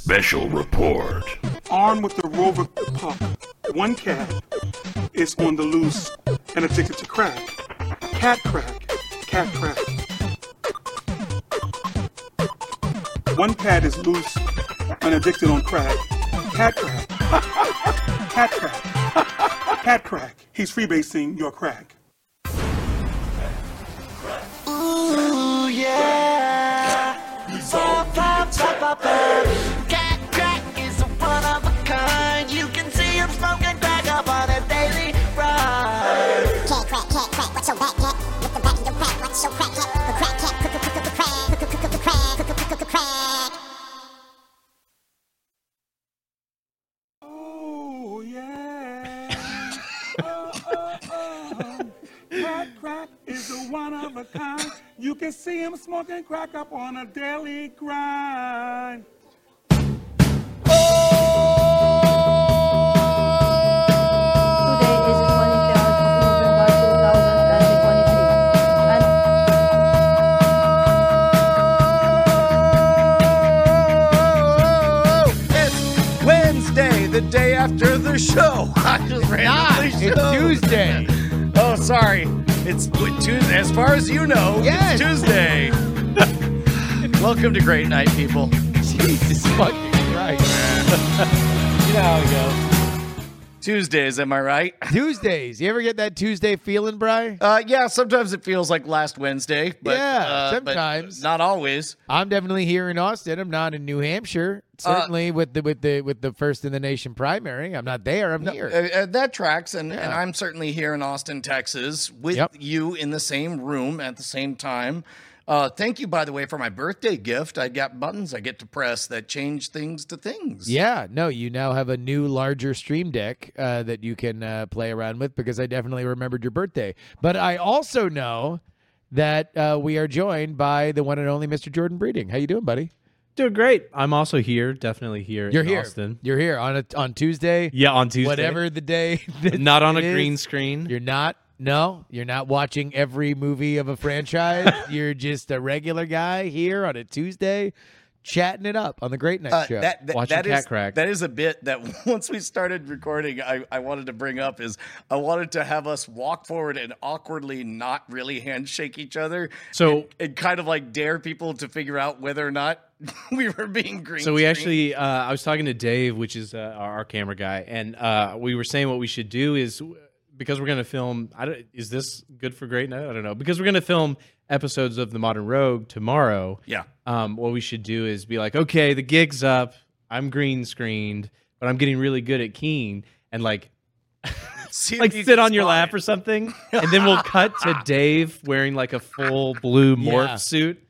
Special report. Armed with the Rover pup, one cat is on the loose and addicted to crack. Cat crack, cat crack. One cat is loose and addicted on crack. Cat crack. Cat crack. Cat crack. He's freebasing your crack. Ooh, yeah. Pop, pop, pop, pop, of crack, what's your crack cat? Crack cat, crack, crack, crack, crack, crack, crack, crack, crack, crack. Oh, yeah. Oh, oh, oh. Cat crack is a one of a kind. You can see him smoking crack up on a daily grind. After the show. I just randomly It's showed. Tuesday. Oh, sorry. It's Tuesday. As far as you know, Yes. it's Tuesday. Welcome to Great Night, people. Jesus fucking Christ. you know how it goes. Tuesdays, am I right? Tuesdays. You ever get that Tuesday feeling, Bry? Uh, yeah, sometimes it feels like last Wednesday, but Yeah, uh, sometimes. not always. I'm definitely here in Austin. I'm not in New Hampshire. Uh, Certainly with the with the with the first in the nation primary. I'm not there. I'm here. Uh, uh, that tracks, and, and I'm certainly here in Austin, Texas, with Yep. you in the same room at the same time. Uh, thank you, by the way, for my birthday gift. I got buttons I get to press that change things to things. Yeah, no, you now have a new, larger Stream Deck uh, that you can uh, play around with because I definitely remembered your birthday. But I also know that uh, we are joined by the one and only Mr. Jordan Breeding. How you doing, buddy? Doing great. I'm also here, definitely here You're in here. Austin. You're here on a, on Tuesday. Yeah, on Tuesday. Whatever the day. Not on a it is. green screen. You're not. No, you're not watching every movie of a franchise. you're just a regular guy here on a Tuesday, chatting it up on the Great Night Uh, Show. that that, Watching that Cat is- Crack. that is a bit that once we started recording, I, I wanted to bring up is I wanted to have us walk forward and awkwardly not really handshake each other. So- and, and kind of like dare people to figure out whether or not we were being green. So we actually, uh, I was talking to Dave, which is uh, our, our camera guy, and uh, we were saying what we should do is because we're going to film. I don't, is this good for Great Night? I don't know because we're going to film episodes of The Modern Rogue tomorrow. yeah. um, what we should do is be like, okay, the gig's up. I'm green screened, but I'm getting really good at keying and like like sit on your lap or something, and then we'll cut to Dave wearing like a full blue morph Yeah. suit.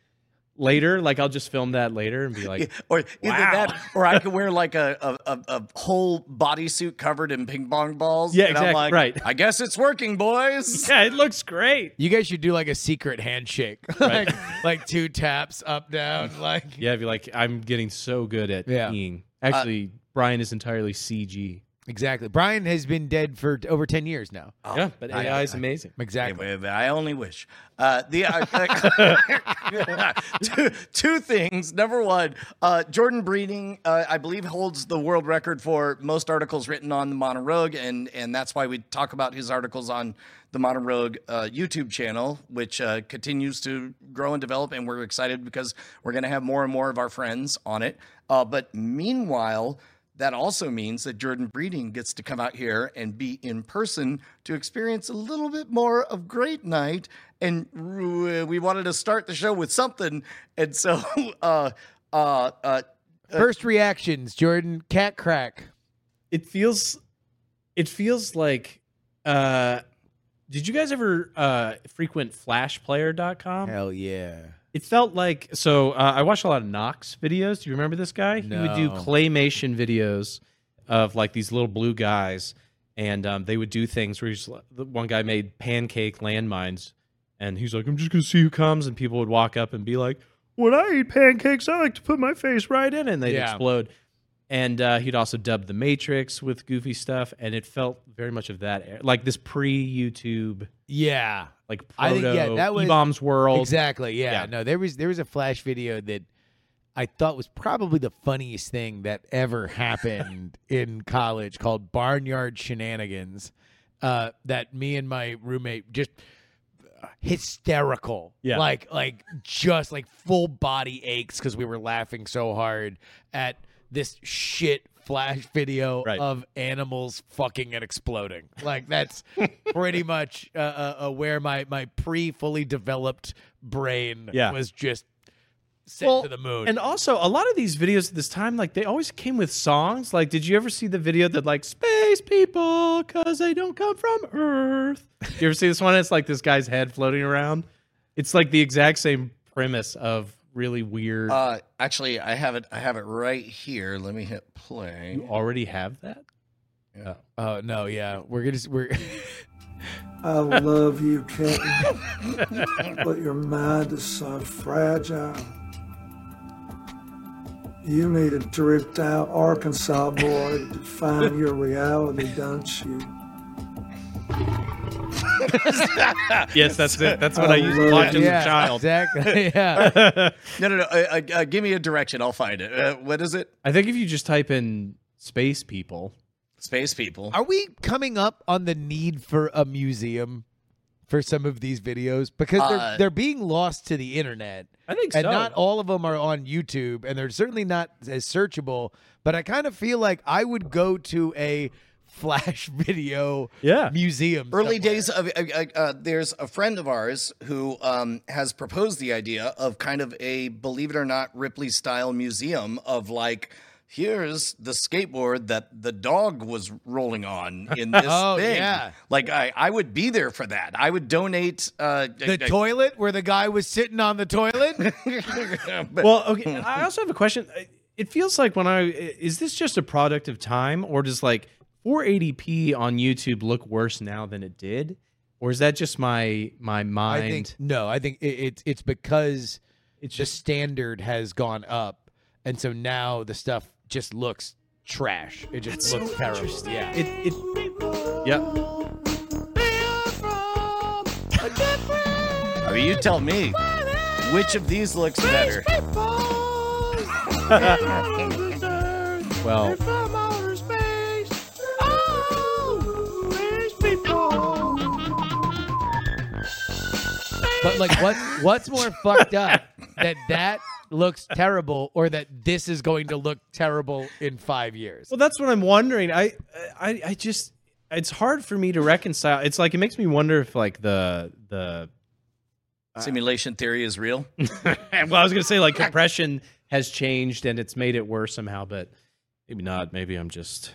Later, like I'll just film that later and be like, Or either Wow. that, or I could wear like a, a, a, a whole bodysuit covered in ping pong balls. Yeah, and I'm exactly, like, right. I guess it's working, boys. "Yeah, it looks great." You guys should do like a secret handshake, like like two taps up down, like Yeah, be like, I'm getting so good at Yeah. keying. Uh, Actually, Brian is entirely CG. Exactly. Brian has been dead for over ten years now. yeah, but I- AI is I- amazing. Exactly. Anyway, I only wish. Uh, the uh, two, two things. Number one, uh, Jordan Breeding, uh, I believe, holds the world record for most articles written on the Modern Rogue, and and that's why we talk about his articles on the Modern Rogue uh, YouTube channel, which uh, continues to grow and develop, and we're excited because we're going to have more and more of our friends on it. Uh, but meanwhile. That also means that Jordan Breeding gets to come out here and be in person to experience a little bit more of Great Night. And uh, we wanted to start the show with something. And so, uh, uh, uh, First reactions, Jordan. Cat crack. it feels it feels like uh did you guys ever uh frequent flashplayer.com Hell yeah. It felt like so uh, i watched a lot of knox videos. Do you remember this guy? He would do claymation videos of like these little blue guys and um, they would do things where he's the one guy made pancake landmines and he's like i'm just gonna see who comes and people would walk up and be like when i eat pancakes i like to put my face right in it and they'd Yeah. explode and uh, he'd also dub the Matrix with goofy stuff, and it felt very much of that, era. like this pre-YouTube, Yeah. like I proto think, yeah, that was- eBaum's World. Exactly. Yeah. Yeah. No, there was there was a flash video that I thought was probably the funniest thing that ever happened in college called Barnyard Shenanigans. Uh, that me and my roommate just hysterical. Yeah. Like like just like full body aches because we were laughing so hard at this shit flash video Right. of animals fucking and exploding. Like that's pretty much uh, uh, uh, where my my pre fully developed brain Yeah. was just sent to the moon. And also, a lot of these videos at this time, like they always came with songs. Like, did you ever see the video that like space people because they don't come from Earth? you ever see this one? It's like this guy's head floating around. It's like the exact same premise of really weird. Uh, actually, I have it. I have it right here. Let me hit play. you already have that. Yeah. oh no, yeah, we're gonna we're. I love you, kitten, but your mind is so fragile. You need a dripped out Arkansas boy to define your reality, don't you? Yes, that's it. That's what I, I used to love watch as yeah, a child. exactly. Yeah. No, no, no. Uh, uh, give me a direction. I'll find it. Uh, what is it? I think if you just type in space people, Space people. Are we coming up on the need for a museum for some of these videos because they're Uh, they're being lost to the internet? I think so. and so. not all of them are on YouTube, and they're certainly not as searchable. But I kind of feel like I would go to a flash video Yeah. museum. Early somewhere. days of uh, uh, uh, there's a friend of ours who um, has proposed the idea of kind of a believe it or not Ripley style museum of like here's the skateboard that the dog was rolling on in this Oh, thing. yeah. Like I, I would be there for that. I would donate uh, the uh, toilet where the guy was sitting on the toilet. but- Well, okay. I also have a question. It feels like when I is this just a product of time, or does like 480p on YouTube look worse now than it did, or is that just my my mind? I think no. I think it, it's it's because it's the just standard has gone up, and so now the stuff just looks trash. It just looks terrible. Yeah. it. it yeah. I mean, you tell me which of these looks better. Well, But like, what what's more fucked up that that looks terrible, or that this is going to look terrible in five years? well, that's what I'm wondering. I I I just it's hard for me to reconcile. It's like it makes me wonder if like the the uh, Simulation theory is real. well, I was gonna say like compression has changed and it's made it worse somehow, but maybe not. Maybe I'm just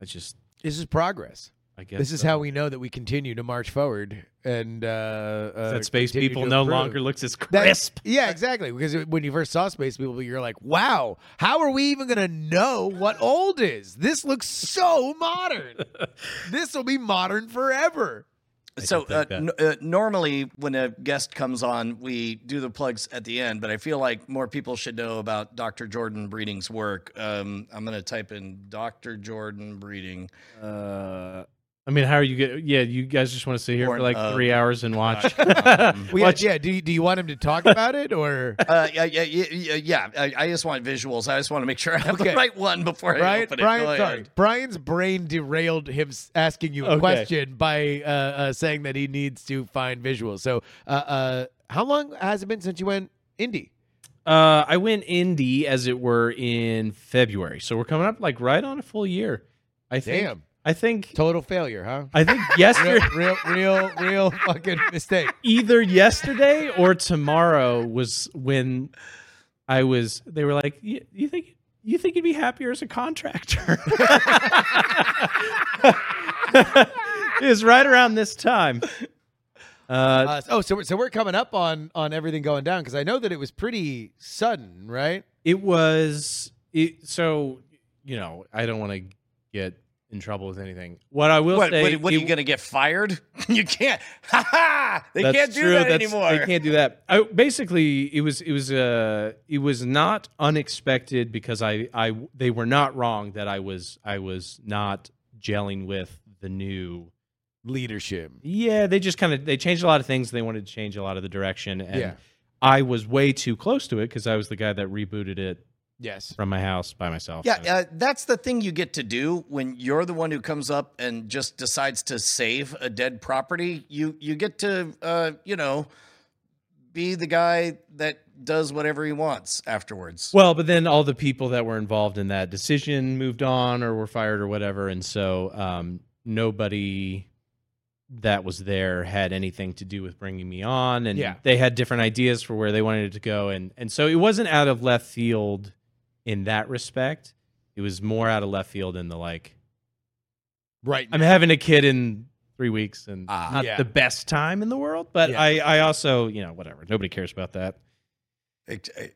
I just This is progress. I guess This is so. how we know that we continue to march forward and uh, uh that space people no longer looks as That- crisp. yeah, exactly. Because when you first saw Space People, you're like, "Wow, how are we even gonna know what old is? This looks so modern. this will be modern forever." So uh, n- uh, normally, when a guest comes on, we do the plugs at the end. But I feel like more people should know about Dr. Jordan Breeding's work. Um, I'm going to type in Dr. Jordan Breeding. Uh, I mean, how are you get? Yeah, you guys just want to sit here Porn, for like three hours and watch. Well, yeah, watch yeah. Do you, do you want him to talk about it or Uh, yeah, yeah, yeah, yeah. yeah. I, I just want visuals. I just want to make sure I have Okay. the right one before I Brian? open it. Brian, Go sorry. Brian's brain derailed him s- asking you a Okay. question by uh, uh, saying that he needs to find visuals. So, uh, uh, how long has it been since you went indie? Uh, I went indie as it were in February, so we're coming up like right on a full year. I think. Damn. I think. Total failure, huh? I think yesterday, real, real, real, real fucking mistake. either yesterday or tomorrow was when I was. They were like, "You, think you think you'd be happier as a contractor?" it was right around this time. Uh, Uh, oh, so we're- so we're coming up on on everything going down because I know that it was pretty sudden, right? It was it, so you know I don't want to get in trouble with anything. What I will What, say, what, what are you going to get fired? you can't. Ha ha! They can't do true, that that's- anymore. They can't do that. I, basically, it was it was uh it was not unexpected because I I they were not wrong that I was I was not gelling with the new. Leadership. Yeah, they just kind of they changed a lot of things. They wanted to change a lot of the direction, and Yeah. I was way too close to it because I was the guy that rebooted it Yes. from my house by myself. Yeah, So- uh, that's the thing you get to do when you're the one who comes up and just decides to save a dead property. You you get to uh, you know be the guy that does whatever he wants afterwards. Well, but then all the people that were involved in that decision moved on or were fired or whatever, and so um, nobody that was there had anything to do with bringing me on, and Yeah. they had different ideas for where they wanted it to go, and and so it wasn't out of left field in that respect. It was more out of left field in the like Right. I'm having a kid in three weeks and Ah. not Yeah. the best time in the world, but Yeah. I I also you know whatever nobody cares about that.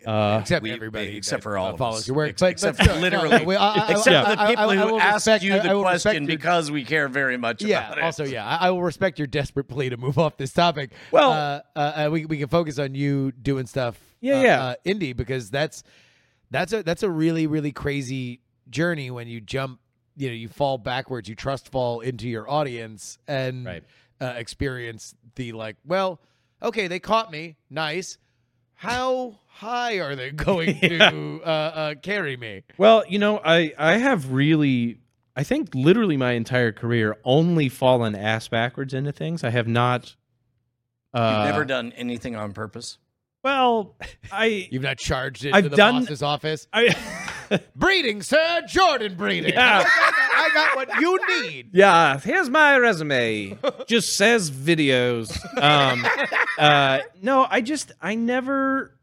Uh, except we- everybody except for all uh, of follows us. your work, Ex- but, except but for no, literally- no, we- I- I- Except I- the people I- I who will asked respect- you I- I the question your- because we care very much Yeah. about it. Also, yeah, I, I will respect your desperate plea to move off this topic. Well- uh, uh, uh, we we can focus on you doing stuff. Yeah, uh, yeah. Uh, indie because that's that's a that's a really really crazy journey when you jump. You know, you fall backwards. You trust fall into your audience and Right. uh, experience the like. Well, okay, they caught me. Nice. How high are they going to uh, uh, carry me? Well, you know, I I have really I think literally my entire career only fallen ass backwards into things. I have not uh You've never done anything on purpose. Well, I You've not charged it to I've the done- boss's office. I Breeding, sir. Jordan breeding. Yeah. I got what you need. Yeah, here's my resume. Just says videos. Um, uh, no, I just I never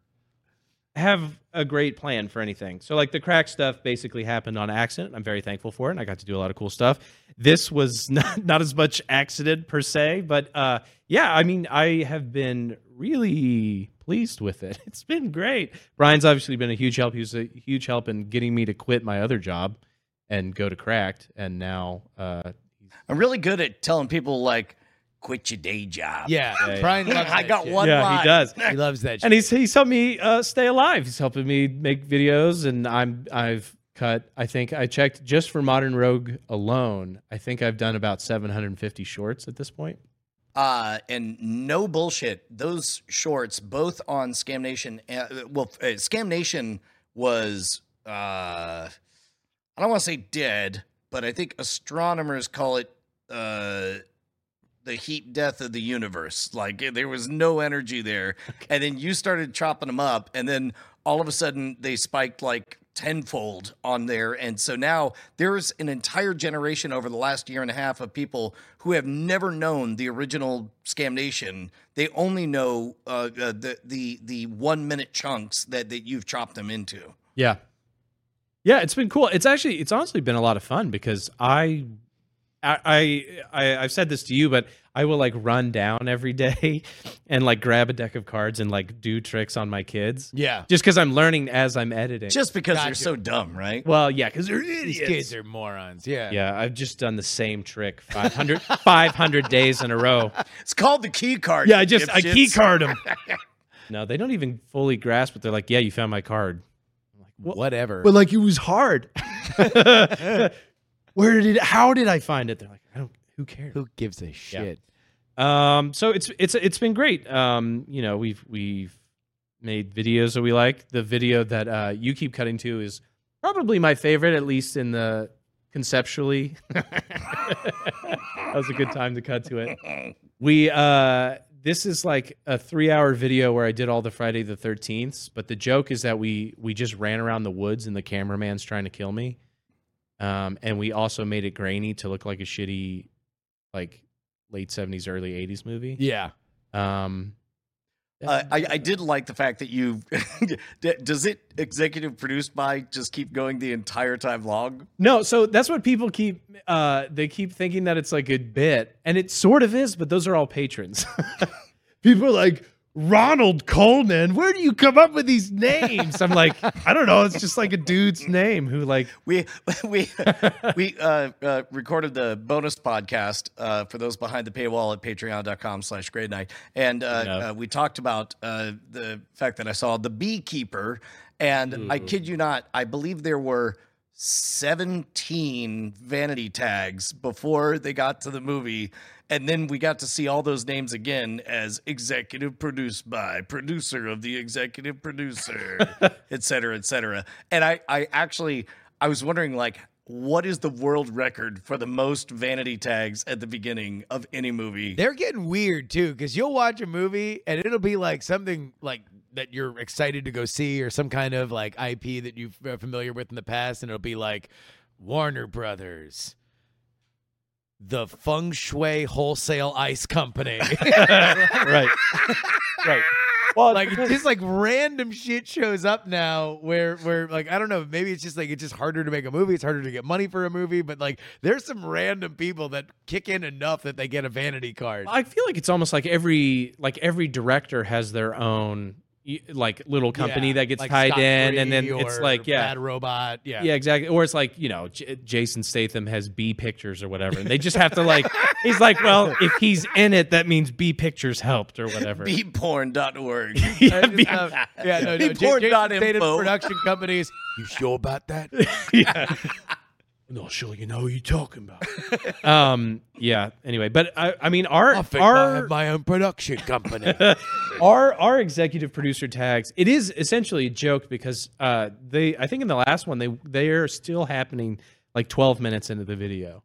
have a great plan for anything. So like the Cracked stuff basically happened on accident. I'm very thankful for it. And I got to do a lot of cool stuff. This was not not as much accident per se, but uh, yeah, I mean I have been really pleased with it. It's been great. Brian's obviously been a huge help. He was a huge help in getting me to quit my other job and go to cracked and now uh I'm really good at telling people like, quit your day job. Yeah, yeah. Brian loves I got shit. one yeah line. he does He loves that shit. and he's he's helped me uh, stay alive. He's helping me make videos, and I'm I've cut. I think I checked just for Modern Rogue alone. I think I've done about 750 shorts at this point. Uh, and no bullshit. Those shorts, both on Scam Nation, uh, well, uh, Scam Nation was, uh, I don't want to say dead, but I think astronomers call it uh, the heat death of the universe. Like eh, there was no energy there. And then you started chopping them up, and then all of a sudden they spiked like tenfold on there. And so now there's an entire generation over the last year and a half of people who have never known the original Scam Nation. They only know uh, uh, the the the one minute chunks that that you've chopped them into. Yeah, yeah, it's been cool. It's actually it's honestly been a lot of fun because I. I, I I've said this to you, but I will like run down every day and like grab a deck of cards and like do tricks on my kids. yeah. Just because I'm learning as I'm editing. Just because they're so dumb, right? well, yeah, because they're These idiots. kids are morons. Yeah. Yeah, I've just done the same trick 500, 500 days in a row. It's called the key card. Yeah, I you just I key card them. no, they don't even fully grasp it. They're like, "Yeah, you found my card." Like Whatever. But like it was hard. Where did it? How did I find it? They're like, "I don't. Who cares?" Who gives a shit? Um, so it's it's it's been great. Um, you know, we've we've made videos that we like. The video that uh, you keep cutting to is probably my favorite, at least in the conceptually. that was a good time to cut to it. We uh, this is like a three hour video where I did all the Friday the Thirteenth. But the joke is that we we just ran around the woods and the cameraman's trying to kill me. Um, and we also made it grainy to look like a shitty, like late seventies, early eighties movie. Yeah. Um, Uh, I, I did like the fact that you does it executive produced by just keep going the entire time long. no, so that's what people keep. Uh, they keep thinking that it's like a bit, and it sort of is, but those are all patrons. people are like Ronald Coleman. Where do you come up with these names? I'm like, I don't know. It's just like a dude's name who like We we we uh, uh, recorded the bonus podcast uh, for those behind the paywall at patreon.com slash Great Night. And uh, uh, we talked about uh, the fact that I saw the beekeeper. And I kid you not, I believe there were 17 vanity tags before they got to the movie. And then we got to see all those names again as executive produced by, producer of the executive producer, et cetera, et cetera. And I, I actually, I was wondering, like, what is the world record for the most vanity tags at the beginning of any movie? They're getting weird too, because you'll watch a movie and it'll be like something like that you're excited to go see, or some kind of like IP that you're uh, familiar with in the past, and it'll be like Warner Brothers, the Feng Shui Wholesale Ice Company. right. right. Well, like just like random shit shows up now where where like I don't know maybe it's just like it's just harder to make a movie it's harder to get money for a movie but like there's some random people that kick in enough that they get a vanity card I feel like it's almost like every like every director has their own like little company Yeah, that gets like tied Scott in, and then it's like yeah, Bad Robot yeah yeah, exactly. Or it's like you know J- Jason Statham has B pictures or whatever, and they just have to like he's like, well, if he's in it, that means B pictures helped or whatever. Beatporn.org. yeah, I B- have- yeah, no, no. Be J- porn Jason dot Statham's info. production companies. You sure about that? yeah. Not sure you know who you're talking about. um. Yeah. Anyway, but I, I mean, our I think I our have my own production company. our our executive producer tags it is essentially a joke because uh they i think in the last one they they are still happening like 12 minutes into the video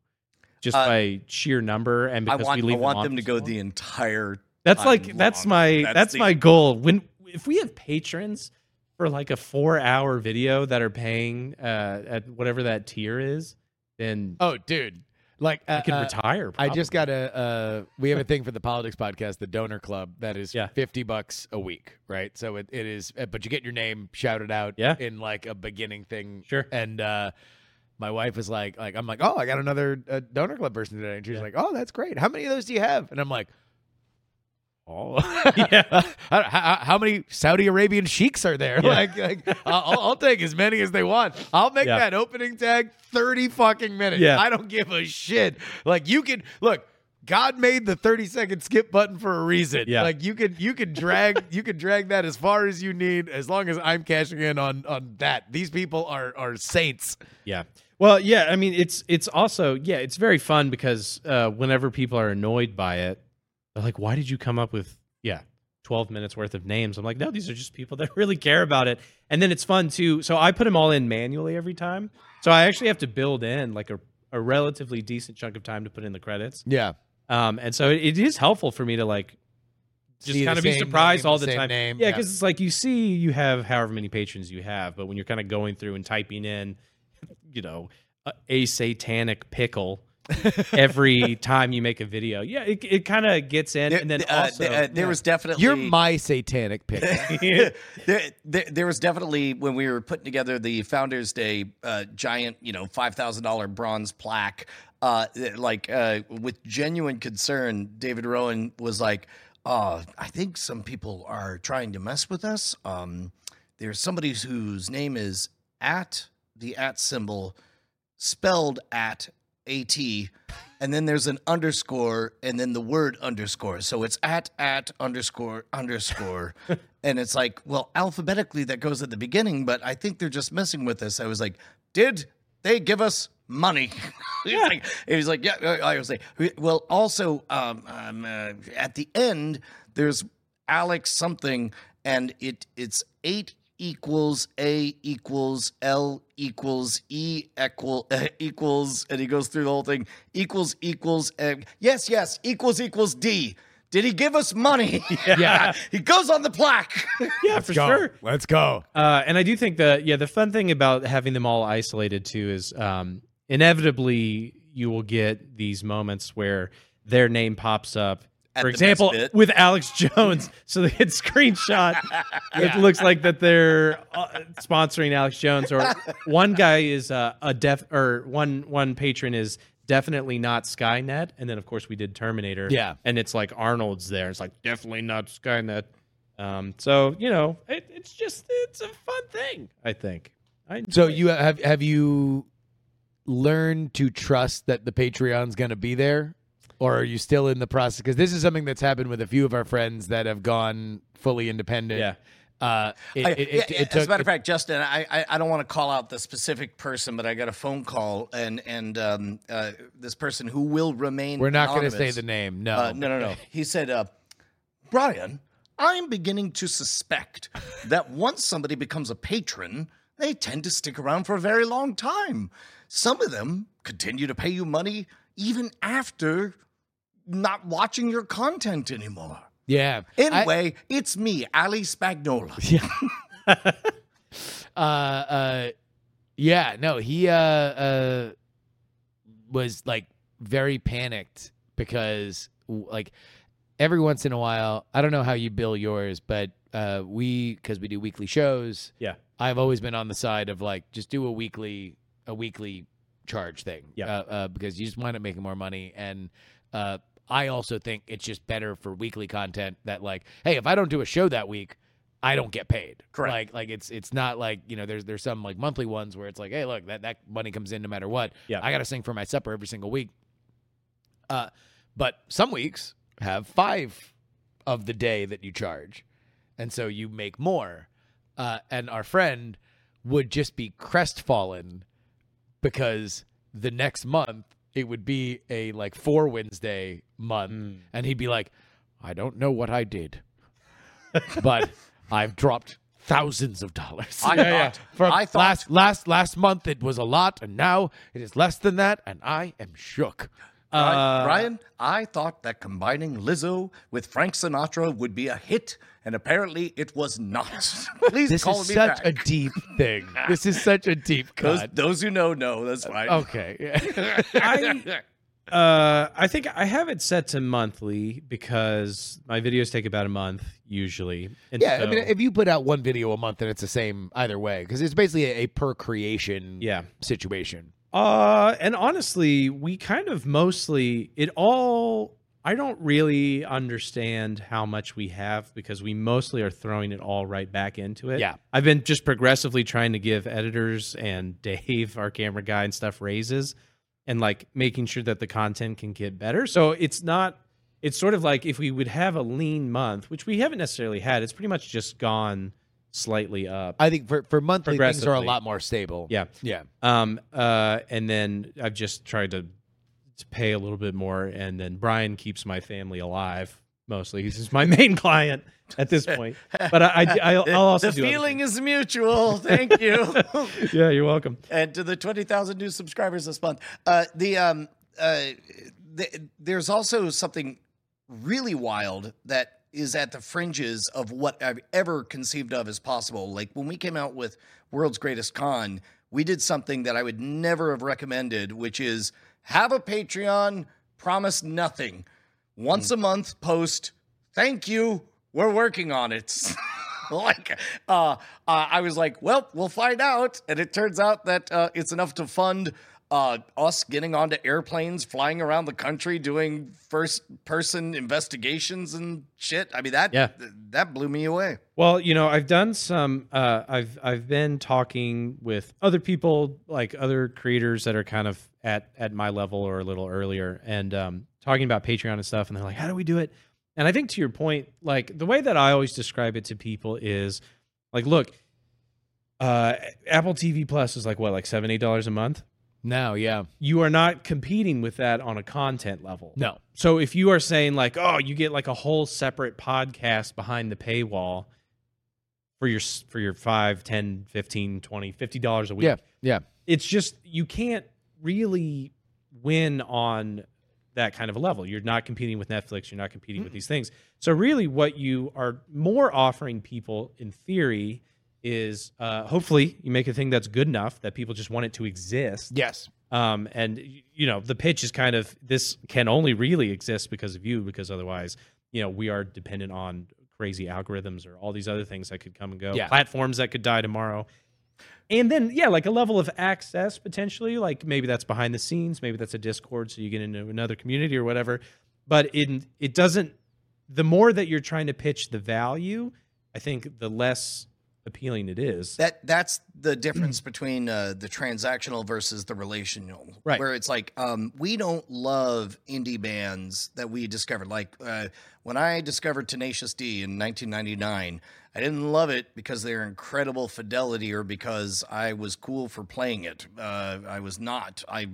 just Uh, by sheer number and because want, we I want on them to go long. the entire. that's time like that's long. my that's, the- my goal when if we have patrons for like a four hour video that are paying uh at whatever that tier is then oh, dude. Like uh, i can uh, retire I just got a. Uh, we have a thing for the politics podcast, the Donor Club, that is Yeah. fifty bucks a week, right? So it, it is, uh, but you get your name shouted out, Yeah. in like a beginning thing, Sure. And uh, my wife is like, like I'm like, oh, I got another uh, Donor Club person today, and she's like, oh, that's great. How many of those do you have? And I'm like. Oh, Yeah. how, how, how many Saudi Arabian sheiks are there? Yeah. Like, like I'll, I'll take as many as they want. I'll make Yeah. that opening tag 30 fucking minutes. Yeah. I don't give a shit. Like you can look. God made the 30 second skip button for a reason. Yeah. Like you could you could drag you could drag that as far as you need as long as I'm cashing in on on that. These people are are saints. Yeah. Well, yeah. I mean, it's it's also yeah, it's very fun because uh, whenever people are annoyed by it, they're like, "Why did you come up with yeah, twelve minutes worth of names?" I'm like, "No, these are just people that really care about it." And then it's fun too. So I put them all in manually every time. So I actually have to build in like a a relatively decent chunk of time to put in the credits. Yeah. Um, and so it, it is helpful for me to like just kind of be surprised name, all the the time. name, Yeah, yeah. because it's like you see you have however many patrons you have, but when you're kind of going through and typing in, you know, a, a satanic pickle every time you make a video, yeah, it, it kind of gets in, There, and then uh, also th- uh, there was definitely You're my satanic pick. there, there, there was definitely when we were putting together the Founders Day uh, giant, you know, five thousand dollar bronze plaque. Uh, like uh, with genuine concern, David Rowan was like, uh, "I think some people are trying to mess with us. Um, there's somebody whose name is at the at symbol spelled at at and then there's an underscore and then the word underscore. So it's at at underscore underscore. And it's like well alphabetically that goes at the beginning but i think they're just messing with us. I was like did they give us money? He was like he was like yeah i was like well also um, um uh, at the end there's alex something and it it's eight equals A equals L equals E equal uh, equals, and he goes through the whole thing. Equals equals uh, yes yes equals equals D. Did he give us money? Yeah. he goes on the plaque. yeah, for Go. sure. Let's go. Uh, and I do think that yeah, the fun thing about having them all isolated too is um, inevitably you will get these moments where their name pops up. For example, with Alex Jones, so they had screenshot. It looks like that they're uh, sponsoring Alex Jones, or one guy is uh, a def, or one one patron is definitely not Skynet, and then of course we did Terminator. Yeah. and it's like Arnold's there. It's like definitely not Skynet. Um, so you know, it, it's just it's a fun thing. I think. I So it. you have have you learned to trust that the Patreon's going to be there, or are you still in the process? Because this is something that's happened with a few of our friends that have gone fully independent. Yeah. Uh, it, I- it, it, yeah, it yeah, as a matter of fact, Justin, I, I, I don't want to call out the specific person, but I got a phone call, and and um, uh, this person who will remain. we're not going to say the name. No, Uh, no, no, no. He said, uh, Brian, I'm beginning to suspect that once somebody becomes a patron, they tend to stick around for a very long time. Some of them continue to pay you money even after not watching your content anymore. Yeah. I- Anyway, it's me, Ali Spagnola. uh, uh, yeah, no, he uh, uh, was like very panicked because like every once in a while, I don't know how you bill yours, but uh, we because we do weekly shows. Yeah. I've always been on the side of like just do a weekly a weekly charge thing. Yeah. Uh, uh, because you just wind up making more money and. Uh, I also think it's just better for weekly content that like, hey, if I don't do a show that week, I don't get paid. Correct. Like like it's it's not like, you know, there's there's some like monthly ones where it's like, hey, look, that, that money comes in no matter what. Yeah. I gotta sing for my supper every single week. Uh but some weeks have five of the day that you charge. And so you make more. Uh and our friend would just be crestfallen because the next month it would be a like four Wednesday month, hmm. and he'd be like, "I don't know what I did, but I've dropped thousands of dollars." I thought- From I thought- last last last month it was a lot, and now it is less than that, and I am shook. Brian, Brian, I thought that combining Lizzo with Frank Sinatra would be a hit, and apparently it was not. Please This call is me such back. a deep thing. This is such a deep those, cut. those who know know. That's fine. Okay. Yeah. I, uh, I think I have it set to monthly because my videos take about a month usually. And Yeah, I mean, if you put out one video a month, then it's the same either way because it's basically a, a per creation Yeah. situation. Uh, and honestly, we kind of mostly it all. I don't really understand how much we have because we mostly are throwing it all right back into it. Yeah. I've been just progressively trying to give editors and Dave, our camera guy and stuff, raises and like making sure that the content can get better. So it's not. It's sort of like if we would have a lean month, which we haven't necessarily had. It's pretty much just gone slightly up. I think for, for monthly things are a lot more stable. Yeah. Yeah. Um, uh, and then I've just tried to, to pay a little bit more, and then Brian keeps my family alive mostly. He's just my main client at this point. But I, I, I'll, I'll also the do feeling is mutual. Thank you. yeah, you're welcome. and to the 20,000 new subscribers this month. Uh, the um, uh, th- there's also something really wild that is at the fringes of what I've ever conceived of as possible. Like when we came out with World's Greatest Con, we did something that I would never have recommended, which is have a Patreon, promise nothing. Once a month, post, thank you, we're working on it. like uh, uh, I was like, well, we'll find out, and it turns out that uh, it's enough to fund uh, us getting onto airplanes, flying around the country, doing first-person investigations and shit. I mean that Yeah. that blew me away. Well, you know, I've done some. Uh, I've I've been talking with other people, like other creators that are kind of at at my level or a little earlier, and um, talking about Patreon and stuff. And they're like, "How do we do it?" And I think to your point, like the way that I always describe it to people is, like, look, uh, Apple TV Plus is like what, like seven, eight dollars a month. Now, yeah. You are not competing with that on a content level. No. So if you are saying like, oh, you get like a whole separate podcast behind the paywall for your for your 5, 10, 15, 20, 50 dollars a week. Yeah. Yeah. It's just you can't really win on that kind of a level. You're not competing with Netflix, you're not competing with mm. these things. So really what you are more offering people in theory is uh, hopefully you make a thing that's good enough that people just want it to exist. Yes. Um, and you know, the pitch is kind of this can only really exist because of you, because otherwise, you know, we are dependent on crazy algorithms or all these other things that could come and go, Yeah. platforms that could die tomorrow. And then, yeah, like a level of access potentially, like maybe that's behind the scenes, maybe that's a Discord, so you get into another community or whatever. But in it doesn't. The more that you're trying to pitch the value, I think the less appealing it is. That that's the difference between uh, the transactional versus the relational. Right. Where it's like um, we don't love indie bands that we discovered. Like uh, when I discovered Tenacious D in 1999, I didn't love it because their incredible fidelity or because I was cool for playing it. Uh, I was not. I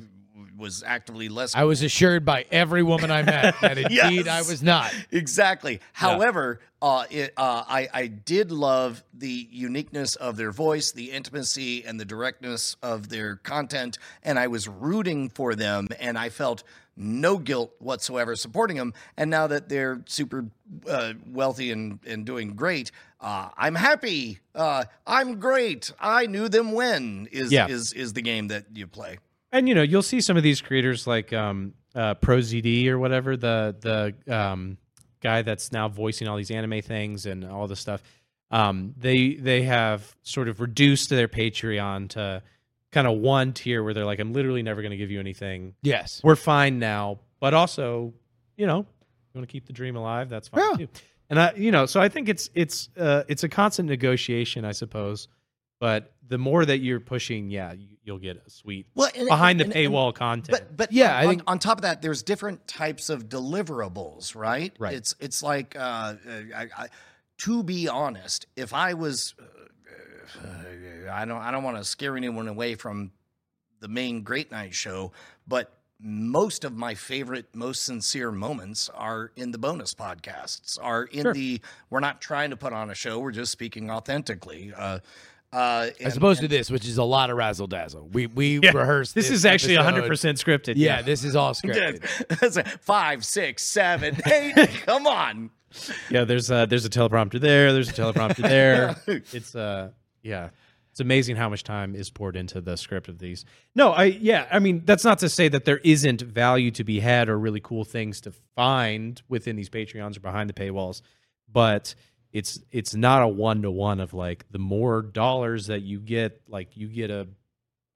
was actively less. I was assured by every woman I met that indeed I was not. Exactly. However, uh, it, uh, I, I did love the uniqueness of their voice, the intimacy, and the directness of their content, and I was rooting for them, and I felt no guilt whatsoever supporting them. And now that they're super uh, wealthy and, and doing great, uh, I'm happy. Uh, I'm great. I knew them when is Yeah. is is the game that you play. And you know you'll see some of these creators like um uh prozd or whatever the the um guy that's now voicing all these anime things and all this stuff um they they have sort of reduced their patreon to kind of one tier where they're like i'm literally never going to give you anything Yes. we're fine now but also you know you want to keep the dream alive that's fine Yeah. too and i you know so i think it's it's uh it's a constant negotiation i suppose but the more that you're pushing yeah you, you'll get a sweet Well, and- behind the and- and- paywall content But but Yeah, on- think- on, top of that, there's different types of deliverables, right? Right. It's it's like uh, uh, I, I, to be honest, if I was, uh, uh, I don't I don't want to scare anyone away from the main Great Night show, but most of my favorite, most sincere moments are in the bonus podcasts. Are in Sure. the we're not trying to put on a show; we're just speaking authentically. Uh, uh, and- As opposed and- to this, which is a lot of razzle dazzle. We we Yeah. rehearsed. this, is actually episode. 100% scripted Yeah, this is all scripted. That's a five, six, seven, eight. Come on. yeah there's a there's a teleprompter there there's a teleprompter there it's uh yeah it's amazing how much time is poured into the script of these no i yeah i mean that's not to say that there isn't value to be had or really cool things to find within these patreons or behind the paywalls but it's it's not a one to one of like the more dollars that you get like you get a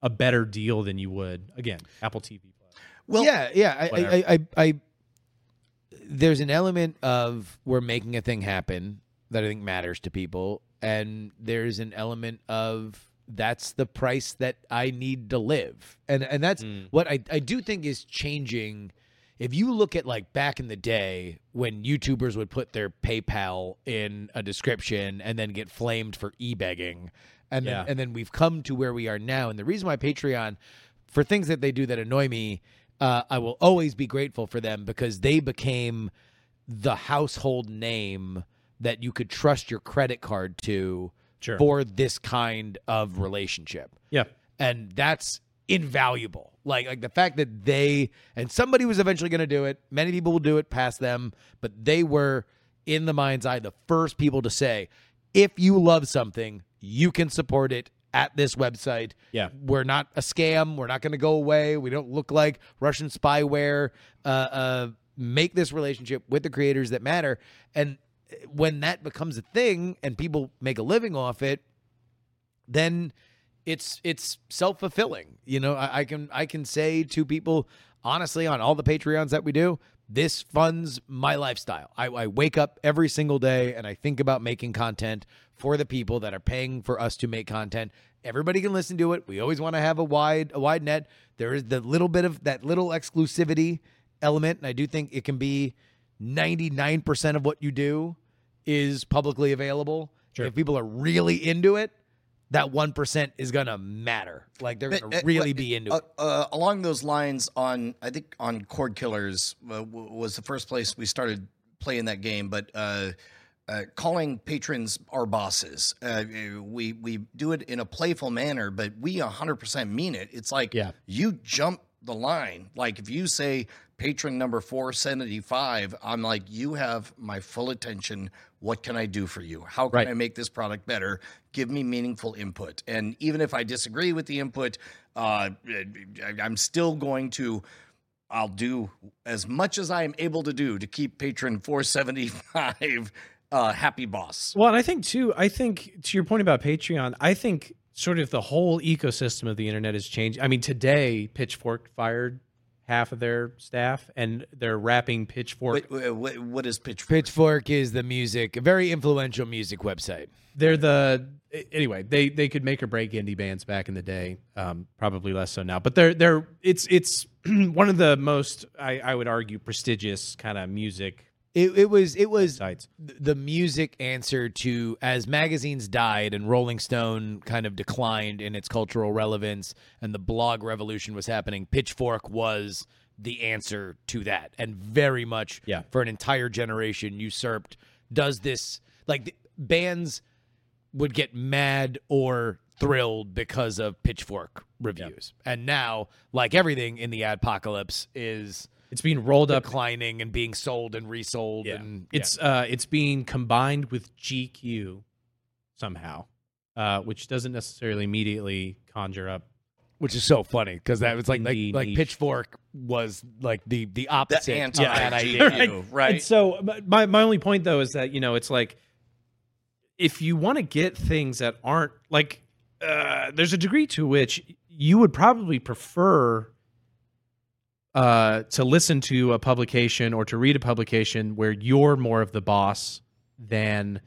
a better deal than you would again apple tv plus Well, yeah, yeah. I, whatever. I, I, I, there's an element of we're making a thing happen that I think matters to people, and there's an element of that's the price that I need to live, and and that's Mm. what I I do think is changing. If you look at like back in the day when YouTubers would put their PayPal in a description and then get flamed for e-begging, and Yeah. then and then we've come to where we are now. And the reason why Patreon, for things that they do that annoy me, uh, I will always be grateful for them because they became the household name that you could trust your credit card to Sure. for this kind of relationship yeah and that's invaluable. Like like the fact that they and somebody was eventually going to do it. Many people will do it past them, but they were in the mind's eye the first people to say, if you love something, you can support it at this website. Yeah. we're not a scam. We're not going to go away. We don't look like Russian spyware. Uh, uh, make this relationship with the creators that matter, and when that becomes a thing and people make a living off it, then it's it's self fulfilling. You know, I, I can I can say to people honestly on all the Patreons that we do, this funds my lifestyle. I, I wake up every single day and I think about making content for the people that are paying for us to make content. Everybody can listen to it. We always want to have a wide a wide net. There is the little bit of that little exclusivity element, and I do think it can be ninety nine percent of what you do is publicly available. If people are really into it, that one percent is gonna matter. Like they're gonna Uh, really uh, be into uh, it. Uh, along those lines, on I think on Cord Killers uh, w- was the first place we started playing that game, but uh, uh, calling patrons our bosses, uh, we we do it in a playful manner, but we 100% mean it. It's like Yeah. you jump the line. Like if you say patron number 475, I'm like, you have my full attention. What can I do for you? How can Right. I make this product better? Give me meaningful input. And even if I disagree with the input, uh, I- I'm still going to. I'll do as much as I am able to do to keep patron 475 uh, happy boss. Well, and I think too, I think to your point about Patreon, I think sort of the whole ecosystem of the internet has changed. I mean, today Pitchfork fired half of their staff and they're wrapping Pitchfork. Wait, wait, what, what is pitchfork? Pitchfork is the music, a very influential music website. They're the anyway. They they could make or break indie bands back in the day. Um, probably less so now, but they're they're it's it's one of the most I, I would argue prestigious kind of music It, it was it was sites. the music answer to as magazines died and Rolling Stone kind of declined in its cultural relevance and the blog revolution was happening. Pitchfork was the answer to that, and very much Yeah. for an entire generation usurped. Does this like the, bands would get mad or thrilled because of Pitchfork reviews, and now like everything in the apocalypse is It's being rolled up. declining and being sold and resold Yeah. and it's uh it's being combined with GQ somehow, uh, which doesn't necessarily immediately conjure up. which is so funny because that was like like, like. Pitchfork was like the the opposite The of anti that idea. right? And so my- my my only point though is that you know it's like if you want to get things that aren't like uh, there's a degree to which you would probably prefer uh, to listen to a publication or to read a publication where you're more of the boss than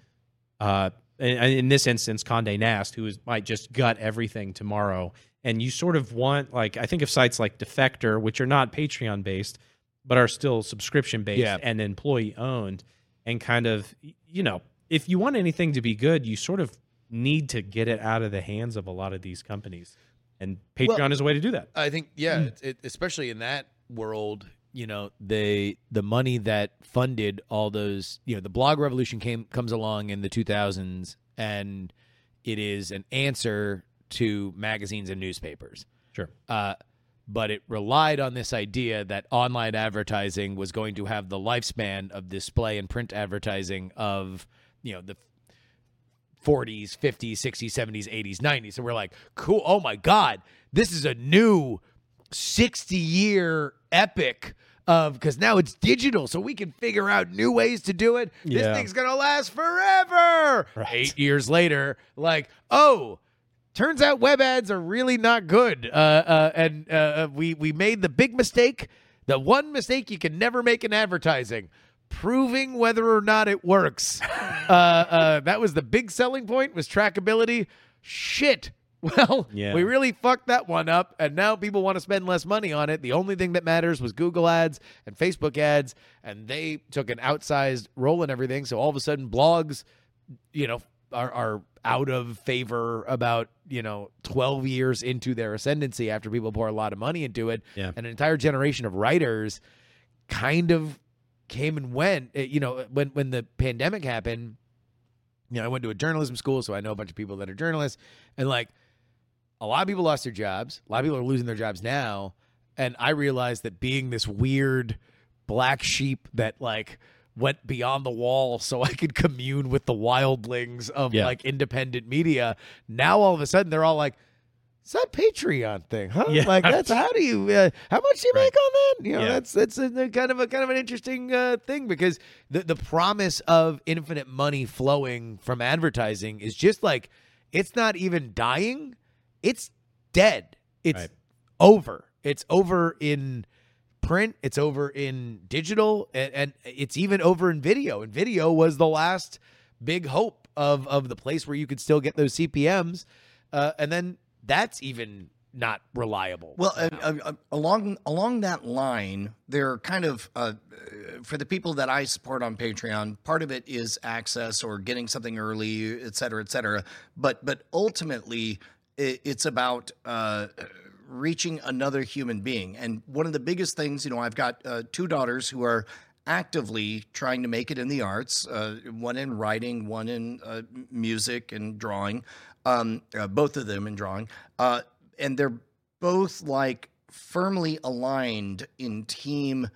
uh, in, in this instance Condé Nast, who is, might just gut everything tomorrow. And you sort of want like I think of sites like Defector, which are not Patreon based, but are still subscription based Yeah. and employee owned, and kind of you know if you want anything to be good, you sort of need to get it out of the hands of a lot of these companies, and Patreon is a way to do that. I think yeah, it's it, especially in that world, you know, they the money that funded all those, you know, the blog revolution came comes along in the 2000s and it is an answer to magazines and newspapers. Sure. Uh, but it relied on this idea that online advertising was going to have the lifespan of display and print advertising of, you know, the 40s, 50s, 60s, 70s, 80s, 90s. So we're like, cool. Oh my God, this is a new 60 year epic of because now it's digital, so we can figure out new ways to do it. This thing's gonna last forever. Right. Eight years later, like, oh, turns out web ads are really not good. Uh, uh, and uh, uh, we we made the big mistake, the one mistake you can never make in advertising. Proving whether or not it works. uh, uh, that was the big selling point was trackability. Shit. Well, Yeah. we really fucked that one up, and now people want to spend less money on it. The only thing that matters was Google ads and Facebook ads, and they took an outsized role in everything. So all of a sudden, blogs, you know, are, are out of favor about you know 12 years into their ascendancy after people pour a lot of money into it Yeah. and an entire generation of writers kind of came and went Uh, you know when when the pandemic happened you know i went to a journalism school so i know a bunch of people that are journalists and like a lot of people lost their jobs a lot of people are losing their jobs now and i realized that being this weird black sheep that like went beyond the wall so I could commune with the wildlings of Yeah. like independent media. Now all of a sudden they're all like, "Is that Patreon thing? Huh? Yeah. Like that's how do you? Uh, how much do you make on that? You know, Yeah. that's that's a, a kind of a kind of an interesting uh, thing because the the promise of infinite money flowing from advertising is just like it's not even dying, it's dead. It's Right. over. It's over in print it's over in digital and, and it's even over in video and video was the last big hope of of the place where you could still get those cpms uh, and then that's even not reliable Well, uh, uh, along along that line, there are kind of uh, for the people that I support on Patreon. Part of it is access or getting something early, et cetera, et cetera. But but ultimately, i it's about uh, reaching another human being. And one of the biggest things, you know, I've got uh, two daughters who are actively trying to make it in the arts. Uh, one in writing, one in uh, music and drawing. Um, uh, both of them in drawing. Uh, and they're both like firmly aligned in team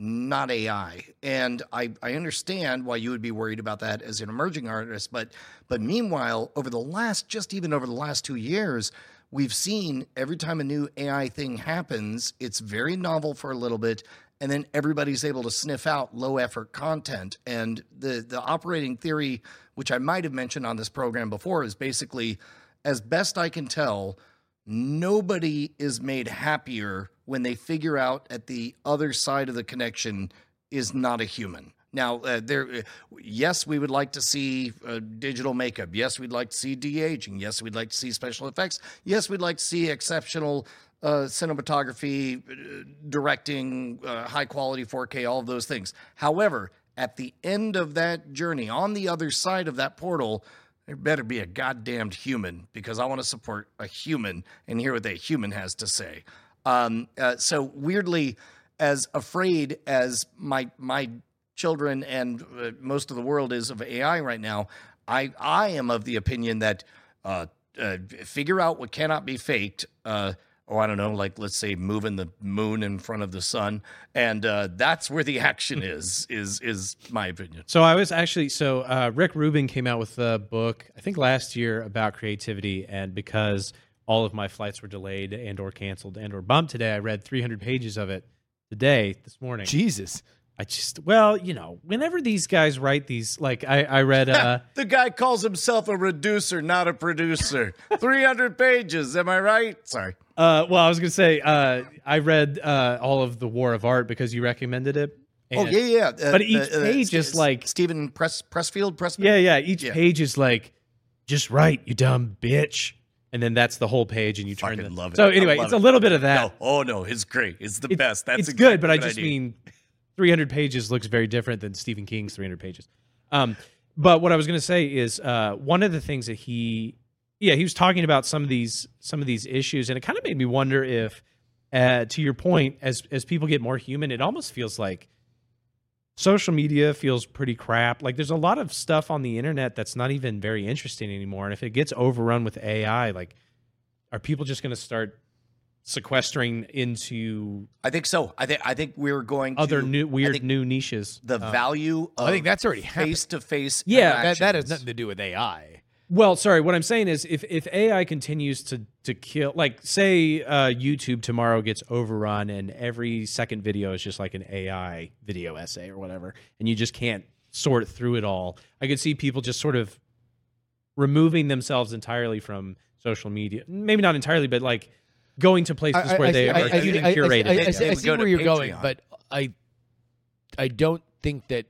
not AI. And I, I understand why you would be worried about that as an emerging artist, but but meanwhile, over the last just even over the last two years, we've seen every time a new AI thing happens, it's very novel for a little bit, and then everybody's able to sniff out low effort content. And the the operating theory, which I might have mentioned on this program before, is basically, as best I can tell, nobody is made happier when they figure out at the other side of the connection is not a human. Now, uh, there, uh, yes, we would like to see uh, digital makeup. Yes, we'd like to see de aging. Yes, we'd like to see special effects. Yes, we'd like to see exceptional uh, cinematography, uh, directing, high quality 4K, all of those things. However, at the end of that journey, on the other side of that portal, there better be a goddamned human because I want to support a human and hear what that human has to say. Um, uh, so weirdly, as afraid as my my children and uh, most of the world is of AI right now, I I am of the opinion that uh, uh, figure out what cannot be faked. Or I don't know, like let's say moving the moon in front of the sun, and uh, that's where the action is. Is is my opinion. So I was actually so uh, Rick Rubin came out with a book I think last year about creativity, and because all of my flights were delayed and or canceled and or bumped today, I read 300 pages of it today this morning. Jesus. I just well, you know, whenever these guys write these, like I I read uh The guy calls himself a reducer, not a producer. 300 pages, am I right? Sorry. Uh well I was gonna say uh I read uh all of the War of Art because you recommended it. Oh yeah, yeah. Uh, But each uh, uh, page is like- Stephen Press Pressfield Pressman. Yeah, yeah. Each Yeah. page is like, just write, you dumb bitch. And then that's the whole page, and you turn Fucking the. love it. So anyway, it's a little bit of that. No, oh no, it's great. It's the It- best. That's it's good, but I just need. mean 300 pages looks very different than Stephen King's 300 pages. Um, but what I was going to say is uh, one of the things that he, yeah, he was talking about some of these some of these issues, and it kind of made me wonder if, uh, to your point, as as people get more human, it almost feels like social media feels pretty crap. Like there's a lot of stuff on the internet that's not even very interesting anymore, and if it gets overrun with AI, like, are people just going to start sequestering into I think so. I think I think we're going to other new weird new niches. the Uh, value. Of I think that's already happened. face to face. Yeah, That, that has nothing to do with AI. Well, sorry, what I'm saying is if if AI continues to to kill like say uh YouTube tomorrow gets overrun and every second video is just like an AI video essay or whatever and you just can't sort through it all. I could see people just sort of removing themselves entirely from social media. Maybe not entirely, but like going to places where they I- are I- I- getting I- I- curated. I, I, They- I, I see where you're going, but I, I don't think that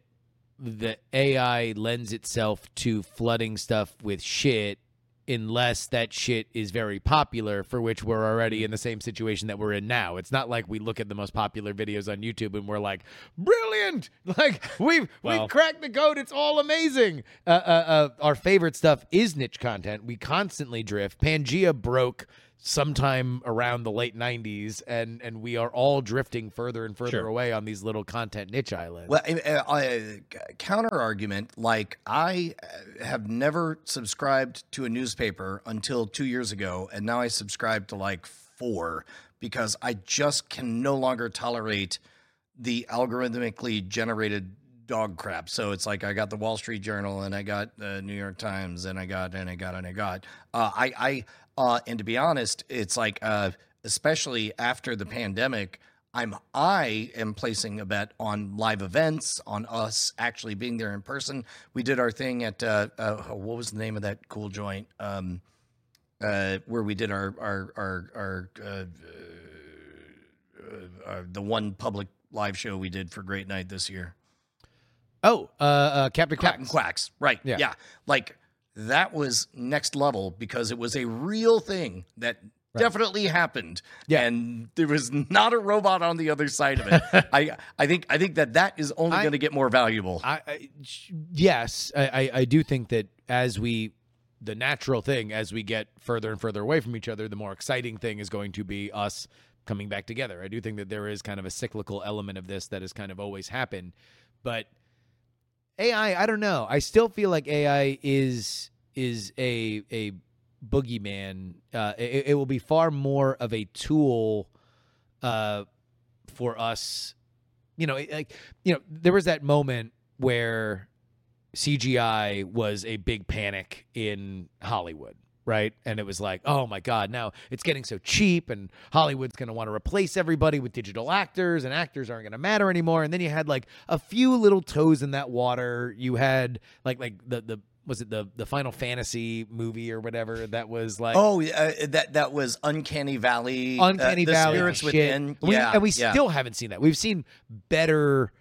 the AI lends itself to flooding stuff with shit unless that shit is very popular for which we're already in the same situation that we're in now. It's not like we look at the most popular videos on youtube and we're like brilliant! Like we've Well- we've cracked the code. It's all amazing. Uh, uh, uh, our favorite stuff is niche content. We constantly drift. Pangea broke sometime around the late 90s and and we are all drifting further and further Sure. away on these little content niche islands Well, uh, uh, counter argument like I uh, have never subscribed to a newspaper until two years ago, and now I subscribe to like four because I just can no longer tolerate the algorithmically generated dog crap. So it's like I got the Wall Street Journal and I got the New York Times and I got and I got and I got. Uh, I I uh, and to be honest, it's like uh, especially after the pandemic. I'm I am placing a bet on live events, on us actually being there in person. We did our thing at uh, uh, what was the name of that cool joint um, uh, where we did our our our our uh, uh, uh, the one public live show we did for Great Night this year. oh uh, uh captain quacks Quacks, right? Yeah. Yeah. like that was next level because it was a real thing that definitely happened. Yeah. and there was not a robot on the other side of it. I I think I think that that is only going to get more valuable. I, I yes, I, I, I do think that as we, the natural thing as we get further and further away from each other, the more exciting thing is going to be us coming back together. I do think that there is kind of a cyclical element of this that has kind of always happened, but AI, I don't know. I still feel like AI is is a a boogeyman. Uh, it, it will be far more of a tool uh, for us you know, like you know, there was that moment where CGI was a big panic in Hollywood, right? And it was like, oh my god, now it's getting so cheap, and Hollywood's going to want to replace everybody with digital actors, and actors aren't going to matter anymore. And then you had like a few little toes in that water. You had like like the the was it the the Final Fantasy movie or whatever that was like Oh, uh, that that was Uncanny Valley. uh, Uncanny the Valley spirits shit. within. We, yeah, and we yeah. still haven't seen that. We've seen better